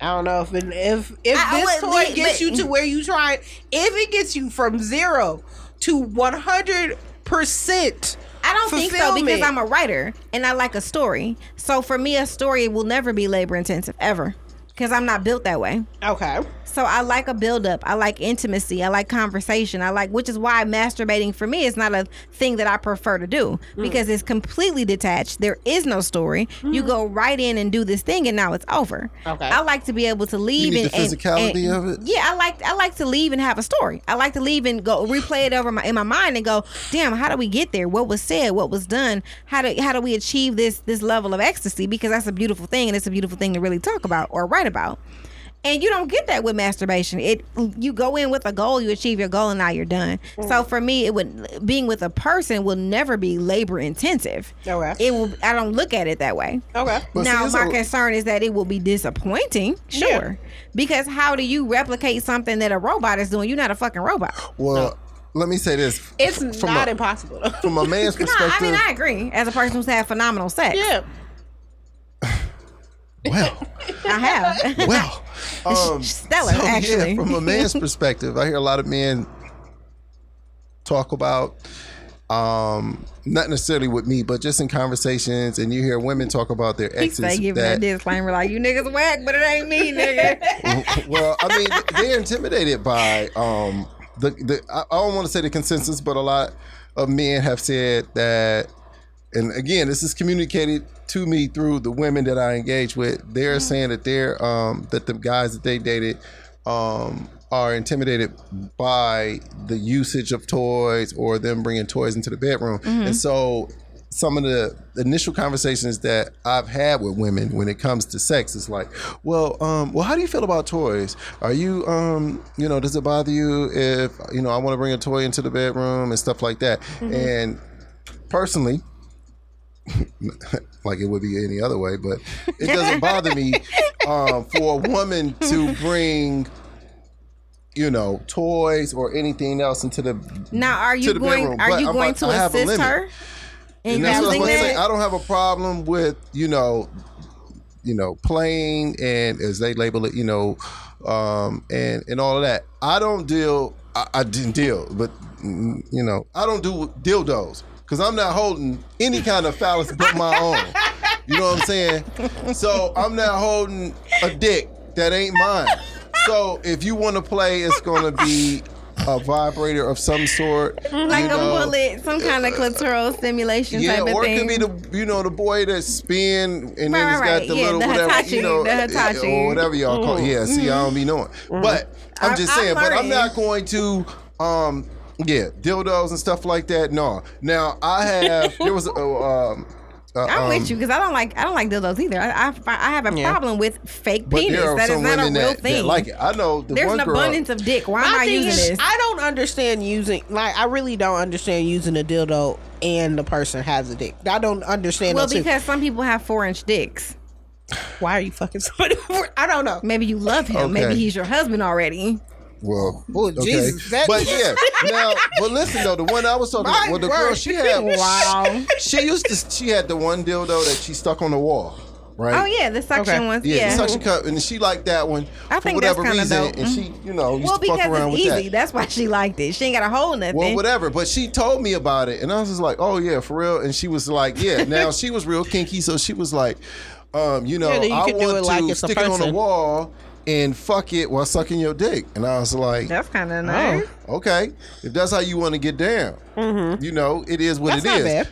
[SPEAKER 2] I don't know if it, if if
[SPEAKER 1] I-
[SPEAKER 2] this
[SPEAKER 1] well,
[SPEAKER 2] toy gets you to where you try if it gets you from zero to one hundred percent.
[SPEAKER 1] I don't think so because I'm a writer and I like a story. So for me, a story will never be labor intensive ever because I'm not built that way.
[SPEAKER 2] okay.
[SPEAKER 1] So I like a buildup. I like intimacy. I like conversation. I like, which is why masturbating for me is not a thing that I prefer to do
[SPEAKER 2] Mm.
[SPEAKER 1] because it's completely detached. There is no story. You go right in and do this thing, and now it's over.
[SPEAKER 2] Mm. Okay.
[SPEAKER 1] I like to be able to leave
[SPEAKER 3] need
[SPEAKER 1] and
[SPEAKER 3] the
[SPEAKER 1] and-
[SPEAKER 3] physicality
[SPEAKER 1] and-
[SPEAKER 3] of it?
[SPEAKER 1] Yeah, I like I like to leave and have a story. I like to leave and go replay it over my in my mind and go, damn, how do we get there? What was said? What was done? How do how do we achieve this this level of ecstasy? Because that's a beautiful thing, and it's a beautiful thing to really talk about or write about. And you don't get that with masturbation. It you go in with a goal, you achieve your goal, and now you're done.
[SPEAKER 2] Mm.
[SPEAKER 1] So for me, it would being with a person will never be labor intensive.
[SPEAKER 2] Okay.
[SPEAKER 1] It will. I don't look at it that way.
[SPEAKER 2] Okay.
[SPEAKER 3] But
[SPEAKER 1] now
[SPEAKER 3] it's
[SPEAKER 1] my
[SPEAKER 3] a-
[SPEAKER 1] concern is that it will be disappointing. Sure, because how do you replicate something that a robot is doing? You're not a fucking robot.
[SPEAKER 3] Well, let me say this.
[SPEAKER 2] It's
[SPEAKER 3] from
[SPEAKER 2] not
[SPEAKER 3] a,
[SPEAKER 2] impossible.
[SPEAKER 3] From a man's
[SPEAKER 1] No,
[SPEAKER 3] perspective,
[SPEAKER 1] I mean I agree. As a person who's had phenomenal sex,
[SPEAKER 2] yeah.
[SPEAKER 3] Well,
[SPEAKER 1] I have.
[SPEAKER 3] well, um,
[SPEAKER 1] stellar,
[SPEAKER 3] so, yeah,
[SPEAKER 1] actually.
[SPEAKER 3] from a man's perspective, I hear a lot of men talk about um not necessarily with me but just in conversations and you hear women talk about their exes
[SPEAKER 1] They giving that, disclaimer like you niggas whack, but it ain't me, nigga.
[SPEAKER 3] well, I mean, they're intimidated by um the the. I I don't want to say the consensus, but a lot of men have said that, and again, this is communicated to me through the women that I engage with. They're saying that they're um that the guys that they dated um are intimidated by the usage of toys or them bringing toys into the bedroom, and so some of the initial conversations that I've had with women when it comes to sex is like, well, um, well, how do you feel about toys? Are you, um, you know, does it bother you if you know I want to bring a toy into the bedroom and stuff like that? And personally, like it would be any other way, but it doesn't bother me um, for a woman to bring, you know, toys or anything else into the.
[SPEAKER 1] Now, are you going?
[SPEAKER 3] bedroom,
[SPEAKER 1] Are
[SPEAKER 3] but
[SPEAKER 1] you
[SPEAKER 3] I'm
[SPEAKER 1] going to
[SPEAKER 3] I
[SPEAKER 1] assist her in
[SPEAKER 3] And that's what I was
[SPEAKER 1] using
[SPEAKER 3] going to say. I don't have a problem with you know, you know, playing and as they label it, you know, um, and and all of that. I don't deal. I, I didn't deal, but you know, I don't do dildos because I'm not holding any kind of phallus but my own. You know what I'm saying? So I'm not holding a dick that ain't mine. So if you want to play, it's going to be a vibrator of some sort,
[SPEAKER 1] like
[SPEAKER 3] you know.
[SPEAKER 1] a bullet, some kind of clitoral stimulation
[SPEAKER 3] Yeah,
[SPEAKER 1] type of
[SPEAKER 3] or
[SPEAKER 1] thing.
[SPEAKER 3] it could be the you know the boy that spin and then
[SPEAKER 1] Right,
[SPEAKER 3] it's
[SPEAKER 1] right,
[SPEAKER 3] got the
[SPEAKER 1] yeah,
[SPEAKER 3] little
[SPEAKER 1] the
[SPEAKER 3] whatever
[SPEAKER 1] Hitachi,
[SPEAKER 3] you know
[SPEAKER 1] the Hitachi. Mm-hmm.
[SPEAKER 3] or whatever y'all call. it. Yeah, see, I don't be knowing, but I'm
[SPEAKER 1] I'm-
[SPEAKER 3] just
[SPEAKER 1] I'm
[SPEAKER 3] saying. But I'm not going to. um yeah, dildos and stuff like that. No. Now I have. There was a. Um, uh,
[SPEAKER 1] I'm
[SPEAKER 3] um,
[SPEAKER 1] with you because I don't like I don't like dildos either. I I, I have a
[SPEAKER 2] Yeah.
[SPEAKER 1] problem with fake
[SPEAKER 3] But
[SPEAKER 1] penis. That is not a real
[SPEAKER 3] that,
[SPEAKER 1] thing.
[SPEAKER 3] that like it. I know the
[SPEAKER 1] There's
[SPEAKER 3] one
[SPEAKER 1] an
[SPEAKER 3] girl.
[SPEAKER 1] abundance of dick. Why am I using
[SPEAKER 2] is,
[SPEAKER 1] this?
[SPEAKER 2] I don't understand using like I really don't understand using a dildo and the person has a dick. I don't understand.
[SPEAKER 1] well,
[SPEAKER 2] those two-
[SPEAKER 1] because some people have four inch dicks.
[SPEAKER 2] why are you fucking somebody? I don't know.
[SPEAKER 1] Maybe you love him.
[SPEAKER 3] Okay.
[SPEAKER 1] Maybe he's your husband already.
[SPEAKER 3] Well,
[SPEAKER 2] Oh,
[SPEAKER 3] okay.
[SPEAKER 2] Jesus, that-
[SPEAKER 3] but yeah. Now, but listen though, the one I was talking
[SPEAKER 2] My
[SPEAKER 3] about, well, the girl she had,
[SPEAKER 1] Wow.
[SPEAKER 3] she used to, she had the one dildo that she stuck on the wall, right?
[SPEAKER 1] Oh yeah, the suction
[SPEAKER 2] Okay.
[SPEAKER 1] ones.
[SPEAKER 3] Yeah,
[SPEAKER 1] Yeah.
[SPEAKER 3] the suction cup, and she liked that one
[SPEAKER 1] I
[SPEAKER 3] for
[SPEAKER 1] think
[SPEAKER 3] whatever
[SPEAKER 1] kinda
[SPEAKER 3] reason,
[SPEAKER 1] dope.
[SPEAKER 3] and she, you know, used
[SPEAKER 1] well,
[SPEAKER 3] to fuck
[SPEAKER 1] because
[SPEAKER 3] around
[SPEAKER 1] it's
[SPEAKER 3] with
[SPEAKER 1] easy.
[SPEAKER 3] that.
[SPEAKER 1] That's why she liked it. She ain't got to hold nothing.
[SPEAKER 3] Well, whatever. But she told me about it, and I was just like, "Oh yeah, for real." And she was like, "Yeah." Now she was real kinky, so she was like, um, "You know,
[SPEAKER 2] Yeah, you
[SPEAKER 3] I
[SPEAKER 2] could do
[SPEAKER 3] want
[SPEAKER 2] it like
[SPEAKER 3] to
[SPEAKER 2] it's
[SPEAKER 3] stick it on the wall and fuck it while sucking your dick." And I was like,
[SPEAKER 1] That's kind of nice.
[SPEAKER 3] "Okay, if that's how you want to get down, you know, it is what
[SPEAKER 2] Mm-hmm. That's
[SPEAKER 3] it is."
[SPEAKER 2] bad.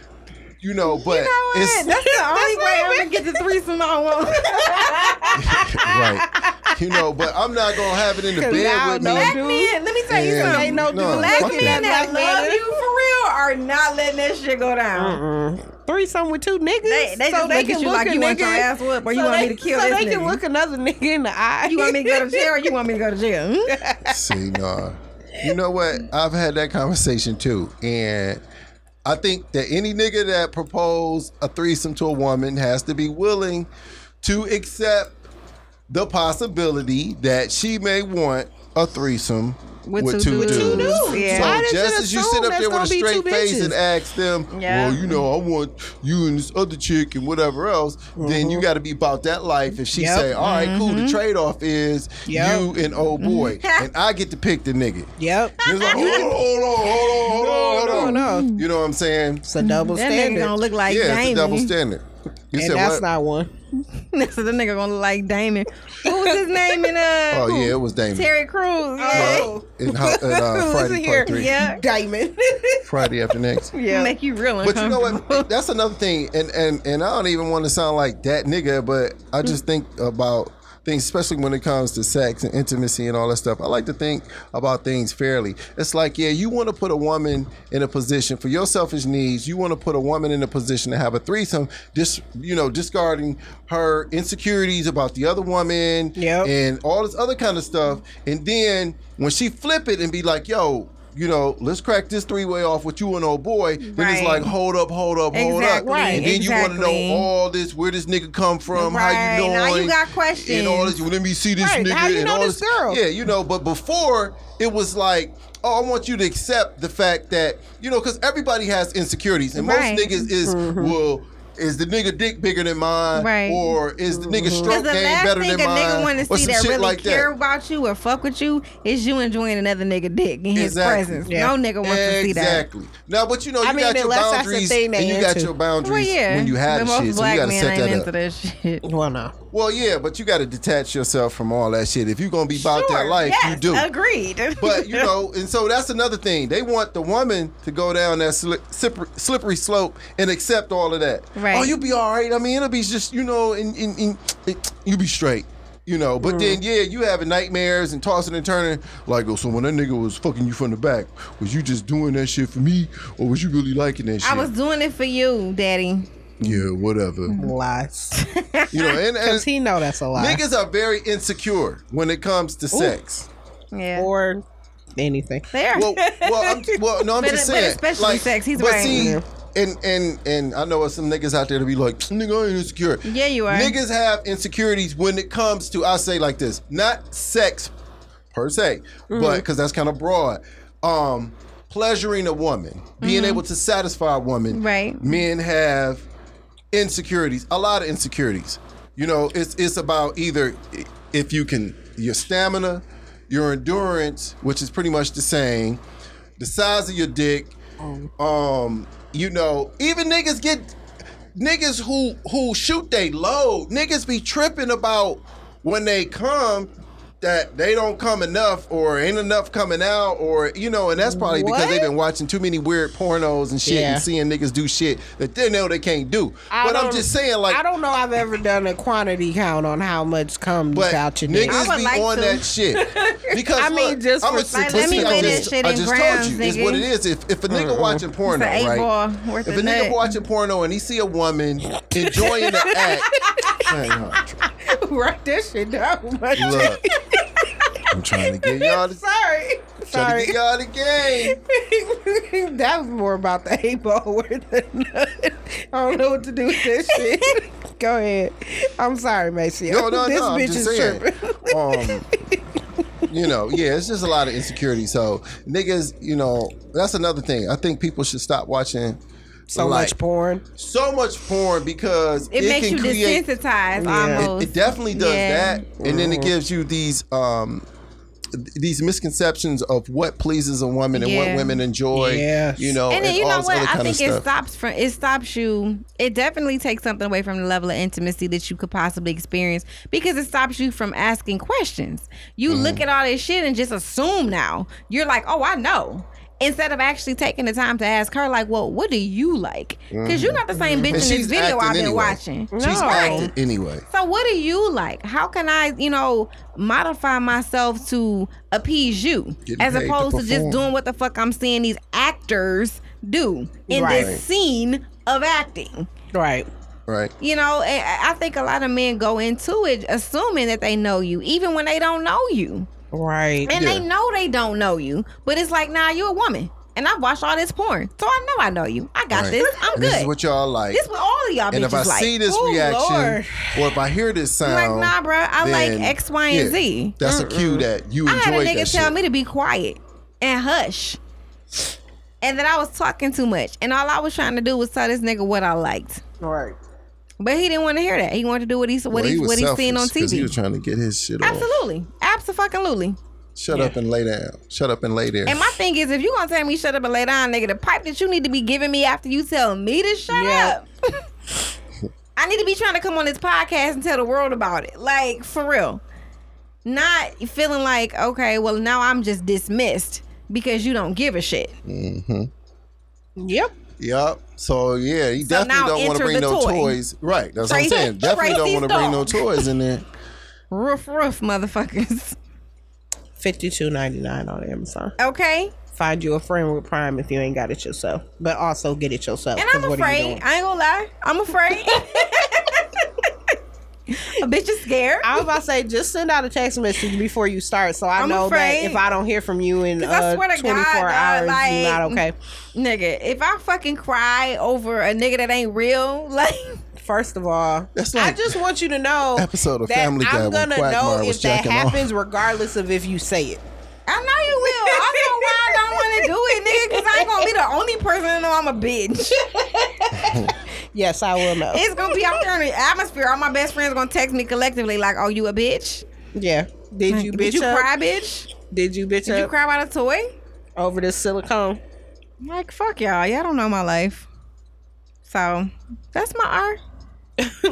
[SPEAKER 3] You know, but
[SPEAKER 1] You know
[SPEAKER 3] it's
[SPEAKER 1] That's the only way I'm gonna get the threesome I want.
[SPEAKER 3] right. You know, but I'm not gonna have it in the
[SPEAKER 2] 'Cause
[SPEAKER 3] bed
[SPEAKER 2] now
[SPEAKER 3] with
[SPEAKER 2] no
[SPEAKER 3] me.
[SPEAKER 1] Black
[SPEAKER 2] dude.
[SPEAKER 1] men, let me tell you
[SPEAKER 3] And-
[SPEAKER 1] something.
[SPEAKER 2] Ain't no
[SPEAKER 3] no,
[SPEAKER 2] dude.
[SPEAKER 1] Black men
[SPEAKER 3] that.
[SPEAKER 1] that
[SPEAKER 2] Black
[SPEAKER 1] love
[SPEAKER 2] man.
[SPEAKER 1] you for real are not letting that shit go down.
[SPEAKER 2] Threesome with two niggas.
[SPEAKER 1] They- they just look at you like
[SPEAKER 2] a
[SPEAKER 1] you want your ass whooped or you want me to kill
[SPEAKER 2] so
[SPEAKER 1] this
[SPEAKER 2] they can look another nigga in the eye.
[SPEAKER 1] You want me to go to jail or you want me to go to jail? Hmm?
[SPEAKER 3] See, no. You know what? I've had that conversation too. And I think that any nigga that propose a threesome to a woman has to be willing to accept the possibility that she may want a threesome with,
[SPEAKER 1] With
[SPEAKER 3] two,
[SPEAKER 1] two
[SPEAKER 3] dudes.
[SPEAKER 1] dudes.
[SPEAKER 2] dudes.
[SPEAKER 1] Yeah.
[SPEAKER 3] So
[SPEAKER 2] Why
[SPEAKER 3] just as you sit up there with a straight face
[SPEAKER 2] bitches?
[SPEAKER 3] and ask them,
[SPEAKER 1] Yeah.
[SPEAKER 3] well, you know, I want you and this other chick and whatever else, then you uh-huh. got to be about that life. If she
[SPEAKER 2] Yep.
[SPEAKER 3] say, all right, cool, the mm-hmm. trade off is
[SPEAKER 2] Yep.
[SPEAKER 3] you and old mm-hmm. boy, and I get to pick the nigga.
[SPEAKER 2] Yep.
[SPEAKER 3] It's like, hold on, hold on, hold on, hold on, hold on.
[SPEAKER 2] No, no.
[SPEAKER 3] You know what I'm saying?
[SPEAKER 2] It's a double
[SPEAKER 1] That nigga
[SPEAKER 2] standard.
[SPEAKER 1] gonna look like
[SPEAKER 3] yeah, it's a double standard. You
[SPEAKER 2] and
[SPEAKER 3] said
[SPEAKER 2] that's
[SPEAKER 3] what?
[SPEAKER 2] not one.
[SPEAKER 1] So the nigga gonna look like Damon. What was his name in uh?
[SPEAKER 3] oh yeah, it was Damon.
[SPEAKER 1] Terry Crews. Yeah.
[SPEAKER 2] Oh.
[SPEAKER 3] In, ho- in, uh, Friday
[SPEAKER 2] here.
[SPEAKER 3] part three.
[SPEAKER 1] Yeah.
[SPEAKER 2] Diamond.
[SPEAKER 3] Friday after next.
[SPEAKER 2] yeah.
[SPEAKER 1] Make you real
[SPEAKER 3] But you know what? That's another thing, and and and I don't even want to sound like that nigga, but I just think about things, especially when it comes to sex and intimacy and all that stuff. I like to think about things fairly. It's like, yeah, you want to put a woman in a position for your selfish needs. You want to put a woman in a position to have a threesome, just you know, discarding her insecurities about the other woman
[SPEAKER 2] Yep.
[SPEAKER 3] and all this other kind of stuff. And then when she flip it and be like, yo. You know, let's crack this three way off with you and old boy. Then it's like, hold up, hold up, hold
[SPEAKER 1] Exactly,
[SPEAKER 3] up. And then you want to know all this, where this nigga come from, how
[SPEAKER 1] Right,
[SPEAKER 3] you
[SPEAKER 1] now
[SPEAKER 3] doing.
[SPEAKER 1] you got questions.
[SPEAKER 3] And all this, let me see this
[SPEAKER 2] Right,
[SPEAKER 3] nigga
[SPEAKER 2] how you
[SPEAKER 3] and
[SPEAKER 2] know
[SPEAKER 3] all
[SPEAKER 2] this girl?
[SPEAKER 3] Yeah, you know, but before it was like, oh, I want you to accept the fact that, you know, because everybody has insecurities. And
[SPEAKER 1] Right.
[SPEAKER 3] most niggas is, mm-hmm. well, is the nigga dick bigger than mine?
[SPEAKER 1] Right.
[SPEAKER 3] Or is the nigga
[SPEAKER 1] Because
[SPEAKER 3] stroke
[SPEAKER 1] the
[SPEAKER 3] game
[SPEAKER 1] last
[SPEAKER 3] better
[SPEAKER 1] thing a
[SPEAKER 3] than mine?
[SPEAKER 1] nigga want
[SPEAKER 3] or
[SPEAKER 1] to see that really
[SPEAKER 3] like
[SPEAKER 1] care
[SPEAKER 3] that.
[SPEAKER 1] about you or fuck with you is you enjoying another nigga dick in his
[SPEAKER 3] Exactly.
[SPEAKER 1] presence.
[SPEAKER 2] Yeah.
[SPEAKER 1] No nigga wants to see that.
[SPEAKER 3] Exactly. Now, but you know, you
[SPEAKER 2] I mean,
[SPEAKER 3] got your
[SPEAKER 2] the
[SPEAKER 3] boundaries
[SPEAKER 2] thing they
[SPEAKER 3] and you got
[SPEAKER 2] into.
[SPEAKER 3] your boundaries
[SPEAKER 1] Well, yeah.
[SPEAKER 3] when you have
[SPEAKER 1] but
[SPEAKER 3] the shit. So you got to
[SPEAKER 1] men
[SPEAKER 3] set
[SPEAKER 1] ain't
[SPEAKER 3] that
[SPEAKER 1] into
[SPEAKER 3] up.
[SPEAKER 1] that shit.
[SPEAKER 2] Well, no.
[SPEAKER 3] Well, yeah, but you got to detach yourself from all that shit. If you're gonna be about that life,
[SPEAKER 1] yes,
[SPEAKER 3] you do.
[SPEAKER 1] Agreed.
[SPEAKER 3] But you know, and so that's another thing. They want the woman to go down that sli- slippery, slippery slope and accept all of that.
[SPEAKER 1] Right.
[SPEAKER 3] Oh, you'll be all right. I mean, it'll be just you know, and, and, and it, you be straight. You know, but mm. then yeah, you having nightmares and tossing and turning. Like, oh, so when that nigga was fucking you from the back, was you just doing that shit for me, or was you really liking that shit?
[SPEAKER 1] I was doing it for you, daddy.
[SPEAKER 3] Yeah, whatever.
[SPEAKER 2] Lies.
[SPEAKER 3] You know, and, and
[SPEAKER 2] Because he know that's a lie.
[SPEAKER 3] niggas are very insecure when it comes to sex.
[SPEAKER 1] Yeah.
[SPEAKER 2] Or anything.
[SPEAKER 1] there.
[SPEAKER 3] well, well, I'm, well, no, I'm
[SPEAKER 1] But-
[SPEAKER 3] just
[SPEAKER 1] but
[SPEAKER 3] saying.
[SPEAKER 1] especially
[SPEAKER 3] like,
[SPEAKER 1] sex, he's
[SPEAKER 3] but
[SPEAKER 1] right.
[SPEAKER 3] see,
[SPEAKER 1] Yeah.
[SPEAKER 3] and and and I know some niggas out there to be like, nigga, I ain't insecure.
[SPEAKER 1] Yeah, you are.
[SPEAKER 3] Niggas have insecurities when it comes to I say like this, not sex per se,
[SPEAKER 1] Mm-hmm.
[SPEAKER 3] but because that's kind of broad. Um, pleasuring a woman, being able to satisfy a woman.
[SPEAKER 1] Mm-hmm. Right.
[SPEAKER 3] Men have insecurities, a lot of insecurities. You know, it's it's about either if you can your stamina, your endurance, which is pretty much the same, the size of your dick, um, you know, even niggas get niggas who who shoot they load, niggas be tripping about when they come that they don't come enough or ain't enough coming out or you know and that's probably because they've been watching too many weird pornos and shit
[SPEAKER 2] Yeah.
[SPEAKER 3] and seeing niggas do shit that they know they can't do
[SPEAKER 2] I
[SPEAKER 3] but i'm
[SPEAKER 2] don't-
[SPEAKER 3] just saying like
[SPEAKER 2] I don't know I've ever done a quantity count on how much comes
[SPEAKER 3] but
[SPEAKER 2] out your dick.
[SPEAKER 3] Niggas
[SPEAKER 1] would
[SPEAKER 3] be
[SPEAKER 1] like
[SPEAKER 3] on
[SPEAKER 1] to.
[SPEAKER 3] that shit because
[SPEAKER 2] I mean,
[SPEAKER 3] look,
[SPEAKER 2] just
[SPEAKER 3] I'm
[SPEAKER 2] for-
[SPEAKER 3] a
[SPEAKER 2] Like,
[SPEAKER 1] let me
[SPEAKER 3] simplicity
[SPEAKER 1] weigh
[SPEAKER 3] on
[SPEAKER 1] this
[SPEAKER 3] this.
[SPEAKER 1] shit
[SPEAKER 3] I
[SPEAKER 1] in
[SPEAKER 3] just
[SPEAKER 1] grams,
[SPEAKER 3] told you it's what it is. If if a nigga watching porno,
[SPEAKER 1] It's
[SPEAKER 3] right? if a nigga
[SPEAKER 1] nut.
[SPEAKER 3] watching porno and he see a woman enjoying the act, man, huh,
[SPEAKER 2] Write that shit down.
[SPEAKER 3] look, I'm trying to get y'all to,
[SPEAKER 2] Sorry.
[SPEAKER 3] trying
[SPEAKER 2] Sorry.
[SPEAKER 3] to get y'all the game.
[SPEAKER 2] that was more about the eight ball worth of nut. I don't know what to do with this shit. Go ahead. I'm sorry, Macy.
[SPEAKER 3] No, no,
[SPEAKER 2] this
[SPEAKER 3] no. I'm
[SPEAKER 2] bitch
[SPEAKER 3] just
[SPEAKER 2] is
[SPEAKER 3] saying.
[SPEAKER 2] tripping.
[SPEAKER 3] Um, you know, yeah, it's just a lot of insecurity. So niggas, you know, that's another thing. I think people should stop watching
[SPEAKER 2] So
[SPEAKER 3] like,
[SPEAKER 2] much porn.
[SPEAKER 3] so much porn because
[SPEAKER 1] It, makes
[SPEAKER 3] can
[SPEAKER 1] you
[SPEAKER 3] create
[SPEAKER 1] desensitized
[SPEAKER 2] Yeah.
[SPEAKER 1] almost.
[SPEAKER 3] It, it definitely does
[SPEAKER 1] Yeah.
[SPEAKER 3] that, and then it gives you these um th- these misconceptions of what pleases a woman and what women enjoy.
[SPEAKER 2] Yes.
[SPEAKER 3] You know,
[SPEAKER 1] and then you
[SPEAKER 3] all
[SPEAKER 1] know
[SPEAKER 3] this
[SPEAKER 1] what?
[SPEAKER 3] other
[SPEAKER 1] I
[SPEAKER 3] kind
[SPEAKER 1] think
[SPEAKER 3] of
[SPEAKER 1] it
[SPEAKER 3] stuff.
[SPEAKER 1] stops from it stops you. It definitely takes something away from the level of intimacy that you could possibly experience because it stops you from asking questions. You
[SPEAKER 3] Mm-hmm.
[SPEAKER 1] look at all this shit and just assume now. You're like, oh, I know. Instead of actually taking the time to ask her, like, well, what do you like? Because you're not the same bitch
[SPEAKER 3] Mm-hmm.
[SPEAKER 1] In this
[SPEAKER 3] she's
[SPEAKER 1] video I've been
[SPEAKER 3] anyway.
[SPEAKER 1] watching.
[SPEAKER 3] She's
[SPEAKER 2] No.
[SPEAKER 3] acting anyway.
[SPEAKER 1] So what do you like? How can I, you know, modify myself to appease you
[SPEAKER 3] Getting
[SPEAKER 1] as
[SPEAKER 3] paid to
[SPEAKER 1] opposed to, just
[SPEAKER 3] perform.
[SPEAKER 1] doing what the fuck I'm seeing these actors do in
[SPEAKER 2] Right.
[SPEAKER 1] this scene of acting?
[SPEAKER 2] Right.
[SPEAKER 3] Right.
[SPEAKER 1] You know, I I think a lot of men go into it assuming that they know you, even when they don't know you.
[SPEAKER 2] Right.
[SPEAKER 1] And
[SPEAKER 3] Yeah.
[SPEAKER 1] they know they don't know you. But it's like, nah, you're a woman. And I've watched all this porn. So I know I know you. I got
[SPEAKER 3] right.
[SPEAKER 1] this. I'm
[SPEAKER 3] and
[SPEAKER 1] good.
[SPEAKER 3] This is what y'all like.
[SPEAKER 1] This what all of y'all
[SPEAKER 3] and if I
[SPEAKER 1] like.
[SPEAKER 3] see this
[SPEAKER 2] Oh,
[SPEAKER 3] reaction,
[SPEAKER 2] Lord.
[SPEAKER 3] or if I hear this
[SPEAKER 1] I'm
[SPEAKER 3] sound,
[SPEAKER 1] like, nah, bruh, I like X, Y, and
[SPEAKER 3] yeah,
[SPEAKER 1] Z.
[SPEAKER 3] That's a cue that you
[SPEAKER 1] I had a
[SPEAKER 3] enjoyed
[SPEAKER 1] nigga tell
[SPEAKER 3] shit.
[SPEAKER 1] me to be quiet and hush. And that I was talking too much. And all I was trying to do was tell this nigga what I liked.
[SPEAKER 2] Right.
[SPEAKER 1] But he didn't want to hear that. He wanted to do what he what
[SPEAKER 3] Well,
[SPEAKER 1] he,
[SPEAKER 3] was
[SPEAKER 1] what he's seen on
[SPEAKER 3] selfish 'cause He was trying to get his shit off.
[SPEAKER 1] Absolutely. Absolutely.
[SPEAKER 3] Shut up and lay down. Shut up and lay there.
[SPEAKER 1] And my thing is, if you gonna tell me shut up and lay down, nigga, the pipe that you need to be giving me after you tell me to shut
[SPEAKER 2] Yeah.
[SPEAKER 1] up. I need to be trying to come on this podcast and tell the world about it. Like, for real. Not feeling like, okay, well, now I'm just dismissed because you don't give a shit. Mm-hmm.
[SPEAKER 2] Yep.
[SPEAKER 3] Yep. So yeah, you
[SPEAKER 1] So
[SPEAKER 3] definitely don't want to bring no
[SPEAKER 1] toy.
[SPEAKER 3] toys. Right. That's
[SPEAKER 1] Tracy-
[SPEAKER 3] what I'm saying. Definitely don't want to bring no toys in there.
[SPEAKER 1] Roof, roof, motherfuckers.
[SPEAKER 2] Fifty two ninety nine on Amazon.
[SPEAKER 1] Okay?
[SPEAKER 2] Find you a friend with Prime if you ain't got it yourself, but also get it yourself.
[SPEAKER 1] And
[SPEAKER 2] 'cause
[SPEAKER 1] I'm
[SPEAKER 2] what are you
[SPEAKER 1] afraid. I ain't gonna lie. I'm afraid. a bitch is scared.
[SPEAKER 2] I was about to say, just send out a text message before you start, so I
[SPEAKER 1] I'm
[SPEAKER 2] know
[SPEAKER 1] afraid.
[SPEAKER 2] that if I don't hear from you in
[SPEAKER 1] 'Cause I
[SPEAKER 2] uh, 24
[SPEAKER 1] God,
[SPEAKER 2] hours,
[SPEAKER 1] like-
[SPEAKER 2] you're not okay.
[SPEAKER 1] Nigga, if I fucking cry over a nigga that ain't real, like
[SPEAKER 2] First of all,
[SPEAKER 3] That's
[SPEAKER 2] I just want you to know
[SPEAKER 3] episode of
[SPEAKER 2] that
[SPEAKER 3] Family Guy
[SPEAKER 2] I'm gonna know
[SPEAKER 3] was
[SPEAKER 2] if that
[SPEAKER 3] jacking off.
[SPEAKER 2] happens, regardless of if you say it.
[SPEAKER 1] I know you will. I know why I don't want to do it, nigga, because I ain't gonna be the only person to know I'm a bitch.
[SPEAKER 2] Yes, I will know.
[SPEAKER 1] It's gonna be out there in the atmosphere. All my best friends gonna text me collectively like, "Oh, you a bitch?
[SPEAKER 2] yeah. Did you bitch
[SPEAKER 1] Did you
[SPEAKER 2] up?
[SPEAKER 1] cry, bitch?
[SPEAKER 2] Did you bitch
[SPEAKER 1] Did you cry about a toy?"
[SPEAKER 2] over this silicone?
[SPEAKER 1] Like, fuck y'all. Y'all don't know my life. So that's my art.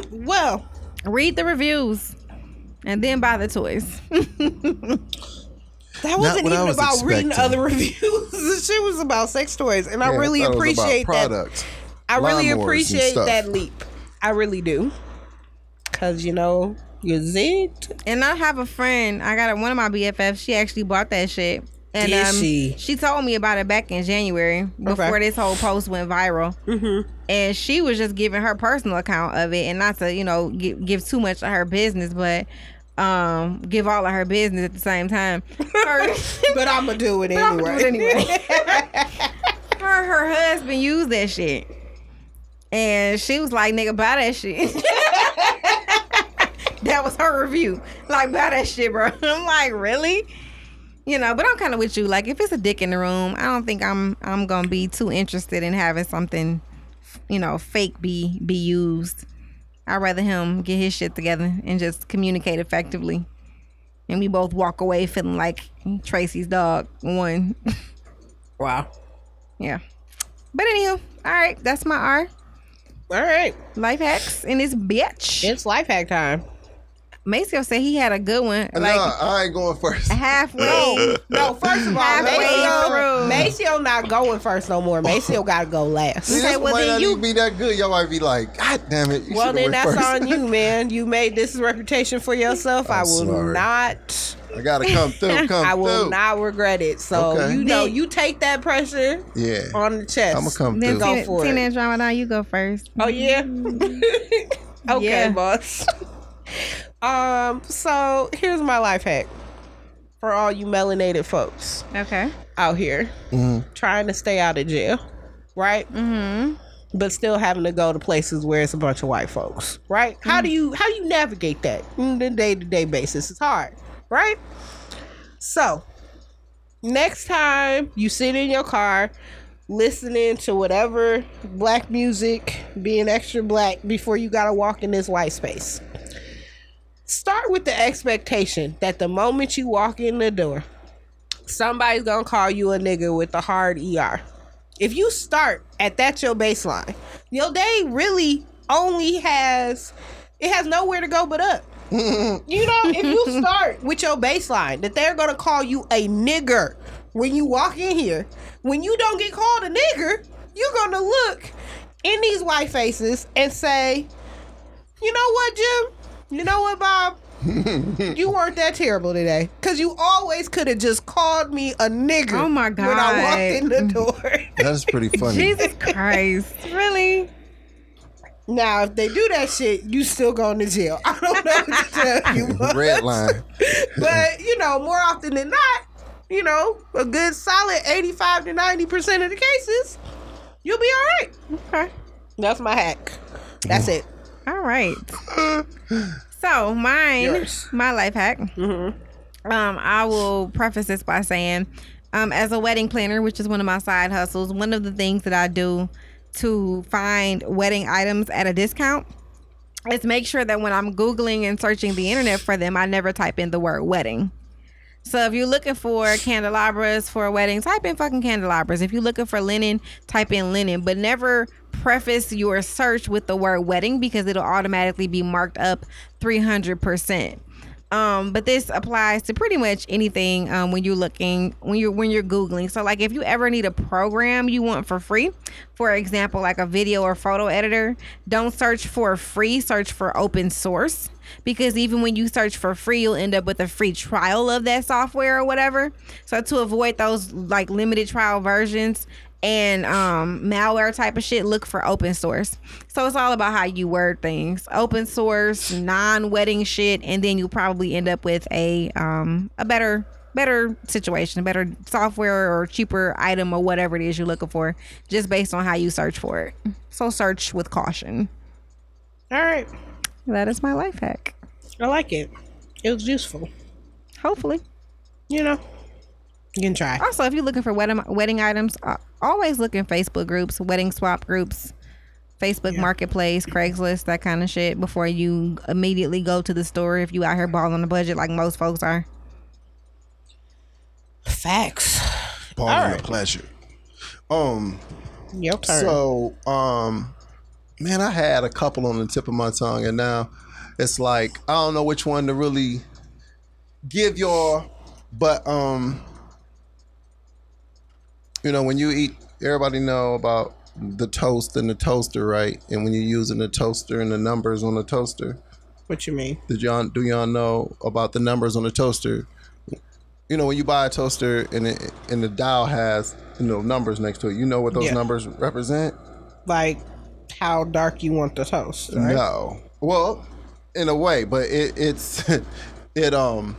[SPEAKER 2] Well,
[SPEAKER 1] Read the reviews and then buy the toys.
[SPEAKER 2] that wasn't even
[SPEAKER 3] was
[SPEAKER 2] about reading other reviews. this shit was about sex toys, and I really
[SPEAKER 3] thought it was about
[SPEAKER 2] appreciate that.
[SPEAKER 3] products.
[SPEAKER 2] I really appreciate that leap. I really do. Cause you know you're zigged.
[SPEAKER 1] And I have a friend. I got a, one of my BFFs. She actually bought that shit. And
[SPEAKER 2] Did
[SPEAKER 1] um,
[SPEAKER 2] she?
[SPEAKER 1] told me about it back in January before this whole post went viral. Mm-hmm. And she was just giving her personal account of it, and not to you know give, give too much of her business, but um give all of her business at the same time. Her,
[SPEAKER 2] But I'ma do it
[SPEAKER 1] But do
[SPEAKER 2] anyway.
[SPEAKER 1] it anyway. her her husband used that shit. And she was like, nigga, buy that shit. that was her review. Like, buy that shit, bro. I'm like, really? You know, but I'm kind of with you. Like, if it's a dick in the room, I don't think I'm I'm gonna be too interested in having something, you know, fake be be used. I'd rather him get his shit together and just communicate effectively. And we both walk away feeling like Tracy's dog won.
[SPEAKER 2] Wow.
[SPEAKER 1] yeah. But anywho, all right, that's my R.
[SPEAKER 2] All right.
[SPEAKER 1] Life hacks in this bitch.
[SPEAKER 2] It's life hack time.
[SPEAKER 1] Maceo said he had a good one.
[SPEAKER 3] no,
[SPEAKER 1] Like
[SPEAKER 3] I ain't going first.
[SPEAKER 1] halfway.
[SPEAKER 2] No, first of all,
[SPEAKER 1] Halfway
[SPEAKER 2] Maceo,
[SPEAKER 1] through.
[SPEAKER 2] Maceo not going first no more. Oh. Maceo got to go last.
[SPEAKER 3] See,
[SPEAKER 1] Okay, well, then you-
[SPEAKER 3] be that good. Y'all might be like, God damn it. You
[SPEAKER 2] Well, then that's
[SPEAKER 3] first."
[SPEAKER 2] on you, man. You made this reputation for yourself. I
[SPEAKER 3] I'm
[SPEAKER 2] will
[SPEAKER 3] sorry.
[SPEAKER 2] not.
[SPEAKER 3] I gotta come through. Come
[SPEAKER 2] I will
[SPEAKER 3] through.
[SPEAKER 2] not regret it. So
[SPEAKER 3] Okay.
[SPEAKER 2] you know, you take that pressure
[SPEAKER 3] Yeah.
[SPEAKER 2] on the chest.
[SPEAKER 3] I'm gonna come
[SPEAKER 1] Then
[SPEAKER 3] through.
[SPEAKER 2] Go
[SPEAKER 1] Tina,
[SPEAKER 2] for
[SPEAKER 1] Tina
[SPEAKER 2] it.
[SPEAKER 1] and Ramadan, you go first.
[SPEAKER 2] Oh yeah. okay,
[SPEAKER 1] Yeah.
[SPEAKER 2] boss. um. So here's my life hack for all you melanated folks
[SPEAKER 1] Okay.
[SPEAKER 2] out here
[SPEAKER 3] Mm-hmm.
[SPEAKER 2] trying to stay out of jail, right? Mm-hmm. But still having to go to places where it's a bunch of white folks, right? How do you how do you navigate that on the day to day basis? It's hard, right? So next time you sit in your car listening to whatever black music, being extra black before you gotta walk in this white space. Start with the expectation that the moment you walk in the door, somebody's gonna call you a nigga with a hard ER. If you start at that your baseline, your day really only has it has nowhere to go but up. you know, if you start with your baseline that they're gonna call you a nigger when you walk in here, when you don't get called a nigger, you're gonna look in these white faces and say, you know what, Jim? You know what, Bob? you weren't that terrible today. Cause you always could have just called me a nigger.
[SPEAKER 1] Oh my god!
[SPEAKER 2] When I walked in the door.
[SPEAKER 3] That is pretty funny.
[SPEAKER 1] Jesus Christ. Really?
[SPEAKER 2] Now, if they do that shit, you still going to jail. I don't know what to tell you. but-
[SPEAKER 3] Red line.
[SPEAKER 2] but you know, more often than not, you know, a good solid eighty-five to ninety percent of the cases, you'll be all right.
[SPEAKER 1] Okay.
[SPEAKER 2] That's my hack. That's it.
[SPEAKER 1] All right. So mine,
[SPEAKER 2] Yours.
[SPEAKER 1] my life hack. Um, I will preface this by saying, um, as a wedding planner, which is one of my side hustles, one of the things that I do to find wedding items at a discount is make sure that when I'm googling and searching the internet for them, I never type in the word wedding. So if you're looking for candelabras for a wedding, type in fucking candelabras. If you're looking for linen, type in linen, but never preface your search with the word wedding because it'll automatically be marked up 300%. Um, but this applies to pretty much anything um, when you're looking when you're when you're googling. So like if you ever need a program you want for free, for example, like a video or photo editor, don't search for free, search for open source because even when you search for free, you'll end up with a free trial of that software or whatever. So to avoid those like limited trial versions and um malware type of shit, look for open source. So it's all about how you word things. Open source, non-wedding shit, and then you'll probably end up with a um a better better situation, a better software or cheaper item or whatever it is you're looking for, just based on how you search for it. So search with caution.
[SPEAKER 2] All right.
[SPEAKER 1] That is my life hack.
[SPEAKER 2] I like it. It was useful.
[SPEAKER 1] Hopefully.
[SPEAKER 2] You know, you can try.
[SPEAKER 1] Also, if you're looking for wedding wedding items, uh, always look in Facebook groups, wedding swap groups, Facebook Marketplace, Craigslist, that kind of shit before you immediately go to the store if you out here balling on the budget like most folks are.
[SPEAKER 2] Facts.
[SPEAKER 3] Ball
[SPEAKER 2] All right.
[SPEAKER 3] a pleasure. Um.
[SPEAKER 2] Your turn.
[SPEAKER 3] So, um, man, I had a couple on the tip of my tongue, and now it's like I don't know which one to really give your. But um, you know, when you eat, everybody know about the toast and the toaster, right? And when you're using the toaster and the numbers on the toaster,
[SPEAKER 2] what you mean?
[SPEAKER 3] did y'all do y'all know about the numbers on the toaster? You know, when you buy a toaster and it, and the dial has you know numbers next to it, you know what those
[SPEAKER 2] Yeah.
[SPEAKER 3] numbers represent.
[SPEAKER 2] Like how dark you want the toast, right?
[SPEAKER 3] No. Well, in a way, but it, it's it um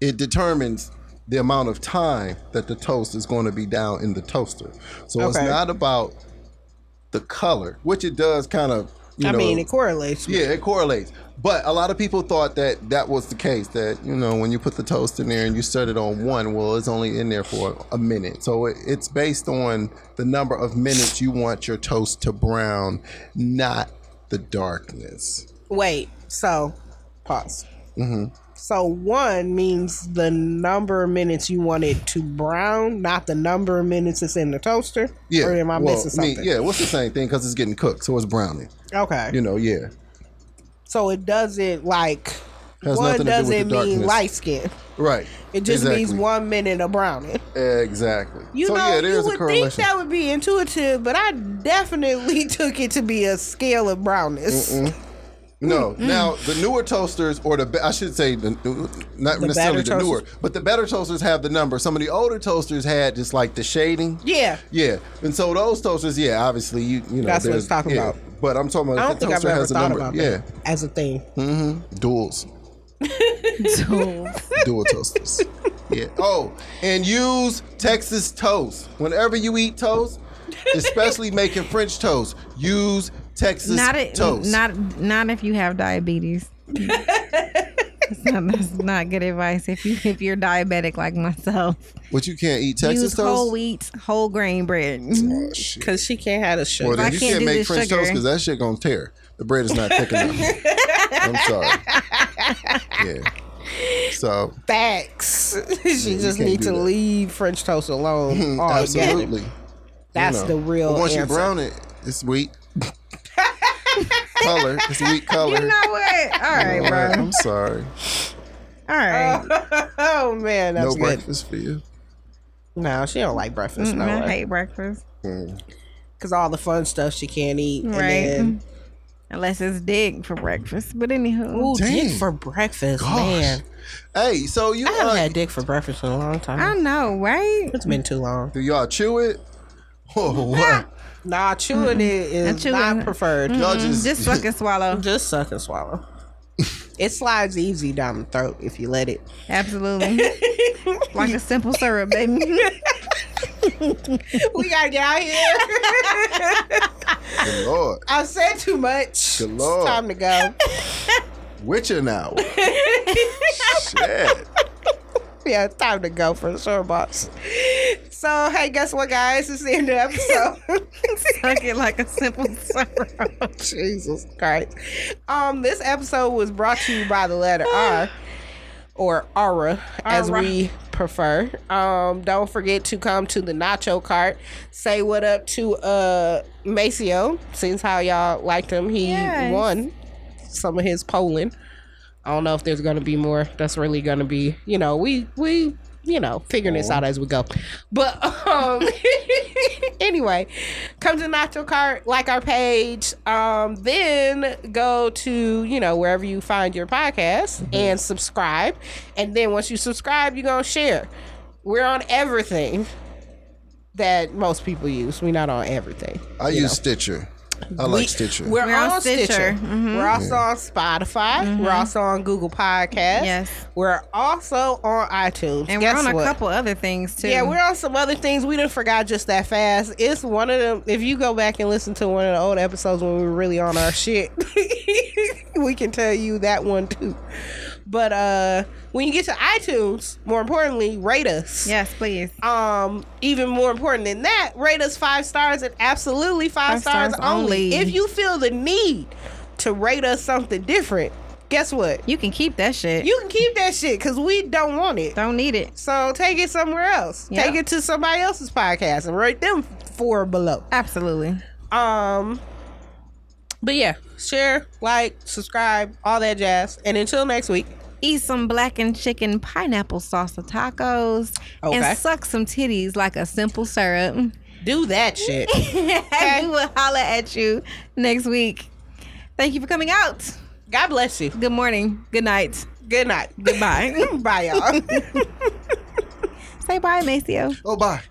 [SPEAKER 3] it determines the amount of time that the toast is going to be down in the toaster. So it's not about the color, which it does kind of. You
[SPEAKER 2] I
[SPEAKER 3] know,
[SPEAKER 2] mean, it correlates.
[SPEAKER 3] yeah, it correlates. But a lot of people thought that that was the case. That you know, when you put the toast in there and you set it on one, well, it's only in there for a minute. So it, it's based on the number of minutes you want your toast to brown, not the darkness.
[SPEAKER 2] Wait, so pause. Mm-hmm. So one means the number of minutes you want it to brown, not the number of minutes it's in the toaster.
[SPEAKER 3] Yeah.
[SPEAKER 2] Or am I
[SPEAKER 3] well,
[SPEAKER 2] missing
[SPEAKER 3] I mean,
[SPEAKER 2] something?
[SPEAKER 3] yeah, what's the same thing? Because it's getting cooked, so it's browning.
[SPEAKER 2] Okay.
[SPEAKER 3] You know, yeah.
[SPEAKER 2] So it doesn't like
[SPEAKER 3] Has
[SPEAKER 2] one
[SPEAKER 3] nothing to do with the
[SPEAKER 2] doesn't mean
[SPEAKER 3] darkness.
[SPEAKER 2] light skin.
[SPEAKER 3] Right.
[SPEAKER 2] It just
[SPEAKER 3] exactly.
[SPEAKER 2] means one minute of browning.
[SPEAKER 3] Exactly.
[SPEAKER 2] You
[SPEAKER 3] so
[SPEAKER 2] know,
[SPEAKER 3] yeah,
[SPEAKER 2] you would think that would be intuitive, but I definitely took it to be a scale of brownness.
[SPEAKER 3] No, mm, mm. now the newer toasters, or the I should say, the, uh, not necessarily
[SPEAKER 2] better
[SPEAKER 3] the newer, but the better toasters have the number. Some of the older toasters had just like the shading.
[SPEAKER 2] Yeah.
[SPEAKER 3] Yeah, and so those toasters, yeah, obviously you you know
[SPEAKER 2] That's what it's talking
[SPEAKER 3] yeah.
[SPEAKER 2] about.
[SPEAKER 3] But I'm talking about.
[SPEAKER 2] I
[SPEAKER 3] don't the
[SPEAKER 2] think I've ever
[SPEAKER 3] has a
[SPEAKER 2] thought
[SPEAKER 3] number.
[SPEAKER 2] about
[SPEAKER 3] yeah,
[SPEAKER 2] that as a thing. Mm-hmm.
[SPEAKER 3] duals,
[SPEAKER 4] So,
[SPEAKER 3] dual toasters. Yeah. Oh, and use Texas toast whenever you eat toast, especially making French toast. Use Texas
[SPEAKER 1] Not it,
[SPEAKER 3] toast.
[SPEAKER 1] not not if you have diabetes. that's, not, that's not good advice. If you if you're diabetic like myself,
[SPEAKER 3] But you can't eat Texas
[SPEAKER 1] use
[SPEAKER 3] toast.
[SPEAKER 1] whole wheat, whole grain bread.
[SPEAKER 3] Oh. Mm-hmm.
[SPEAKER 2] Because she can't have a sugar.
[SPEAKER 3] Well, then
[SPEAKER 1] I
[SPEAKER 3] you
[SPEAKER 1] can't
[SPEAKER 3] can't
[SPEAKER 1] do
[SPEAKER 3] make French
[SPEAKER 1] sugar.
[SPEAKER 3] toast because that shit gonna tear. The bread is not thick enough. I'm sorry. Yeah. So
[SPEAKER 2] Facts. she just need to
[SPEAKER 3] that.
[SPEAKER 2] leave French toast alone. altogether.
[SPEAKER 3] absolutely.
[SPEAKER 2] That's
[SPEAKER 3] You
[SPEAKER 2] the real
[SPEAKER 3] But once
[SPEAKER 2] answer.
[SPEAKER 3] you brown it, it's wheat. Color. It's wheat color.
[SPEAKER 1] You know what? All right,
[SPEAKER 3] All right,
[SPEAKER 1] bro.
[SPEAKER 3] I'm sorry.
[SPEAKER 1] All right.
[SPEAKER 2] oh man, that's
[SPEAKER 3] no
[SPEAKER 2] good.
[SPEAKER 3] breakfast for you.
[SPEAKER 2] No, she don't like breakfast. No
[SPEAKER 1] I
[SPEAKER 2] way.
[SPEAKER 1] hate breakfast.
[SPEAKER 2] Because all the fun stuff she can't eat. and
[SPEAKER 1] Right.
[SPEAKER 2] then-
[SPEAKER 1] Unless it's dick for breakfast. But anywho.
[SPEAKER 2] Ooh,
[SPEAKER 3] Dang.
[SPEAKER 2] dick for breakfast,
[SPEAKER 3] Gosh.
[SPEAKER 2] man.
[SPEAKER 3] Hey, so you
[SPEAKER 2] I haven't
[SPEAKER 3] uh,
[SPEAKER 2] had dick for breakfast in a long time.
[SPEAKER 1] I know, right?
[SPEAKER 2] it's been too long.
[SPEAKER 3] do y'all chew it? Oh, what?
[SPEAKER 2] Nah, chewing it is
[SPEAKER 1] chewing-
[SPEAKER 2] not preferred.
[SPEAKER 3] Y'all just
[SPEAKER 1] Just suck and swallow.
[SPEAKER 2] Just suck and swallow. it slides easy down the throat if you let it.
[SPEAKER 1] Absolutely. like a simple syrup, baby.
[SPEAKER 2] we gotta get out here.
[SPEAKER 3] Good Lord.
[SPEAKER 2] I said too much.
[SPEAKER 3] Good Lord.
[SPEAKER 2] It's time to go.
[SPEAKER 3] Witching hour. Shit.
[SPEAKER 2] yeah, it's time to go for the short box. So, hey, guess what, guys? It's the end of the episode.
[SPEAKER 1] Suck it like a simple syrup.
[SPEAKER 2] Jesus Christ. Um, this episode was brought to you by the letter R or Aura, as
[SPEAKER 1] Aura.
[SPEAKER 2] we prefer. Um, don't forget to come to the Nacho Cart. Say what up to uh Maceo, since how y'all liked him. He
[SPEAKER 1] Yes.
[SPEAKER 2] won some of his polling. I don't know if there's gonna be more. That's really gonna be, you know, we we you know figuring this out as we go. But um anyway, come to Nacho Cart, like our page, um, then go to you know wherever you find your podcast and subscribe. And then once you subscribe, you're gonna share. We're on everything that most people use. We're not on everything.
[SPEAKER 3] I use
[SPEAKER 2] know.
[SPEAKER 3] Stitcher. I like
[SPEAKER 2] We-
[SPEAKER 3] Stitcher.
[SPEAKER 2] We're,
[SPEAKER 1] We're on
[SPEAKER 2] on Stitcher.
[SPEAKER 1] Stitcher. Mhm.
[SPEAKER 2] We're also on Spotify. We're also on Google Podcasts.
[SPEAKER 1] Yes.
[SPEAKER 2] We're also on iTunes.
[SPEAKER 1] And
[SPEAKER 2] Guess
[SPEAKER 1] we're on a couple other things too.
[SPEAKER 2] Yeah, we're on some other things we didn't forgot just that fast. It's one of them. If you go back and listen to one of the old episodes when we were really on our shit, we can tell you that one too. But uh when you get to iTunes, more importantly, rate us.
[SPEAKER 1] Yes, please.
[SPEAKER 2] Um, even more important than that, rate us five stars and absolutely five,
[SPEAKER 1] Five
[SPEAKER 2] stars,
[SPEAKER 1] stars
[SPEAKER 2] only.
[SPEAKER 1] only.
[SPEAKER 2] If you feel the need to rate us something different, guess what?
[SPEAKER 1] You can keep that shit.
[SPEAKER 2] You can keep that shit because we don't want it.
[SPEAKER 1] don't need it.
[SPEAKER 2] So take it somewhere else.
[SPEAKER 1] Yeah.
[SPEAKER 2] Take it to somebody else's podcast and rate them four below.
[SPEAKER 1] Absolutely.
[SPEAKER 2] Um, but yeah, share, like, subscribe, all that jazz. And until next week,
[SPEAKER 1] Eat some blackened chicken pineapple salsa tacos
[SPEAKER 2] Okay.
[SPEAKER 1] and suck some titties like a simple syrup.
[SPEAKER 2] do that shit.
[SPEAKER 1] we will holla at you next week. Thank you for coming out.
[SPEAKER 2] God bless you.
[SPEAKER 1] Good morning. Good night.
[SPEAKER 2] Good night.
[SPEAKER 1] Goodbye.
[SPEAKER 2] Bye, y'all.
[SPEAKER 1] Say bye, Maceo.
[SPEAKER 3] Oh, bye.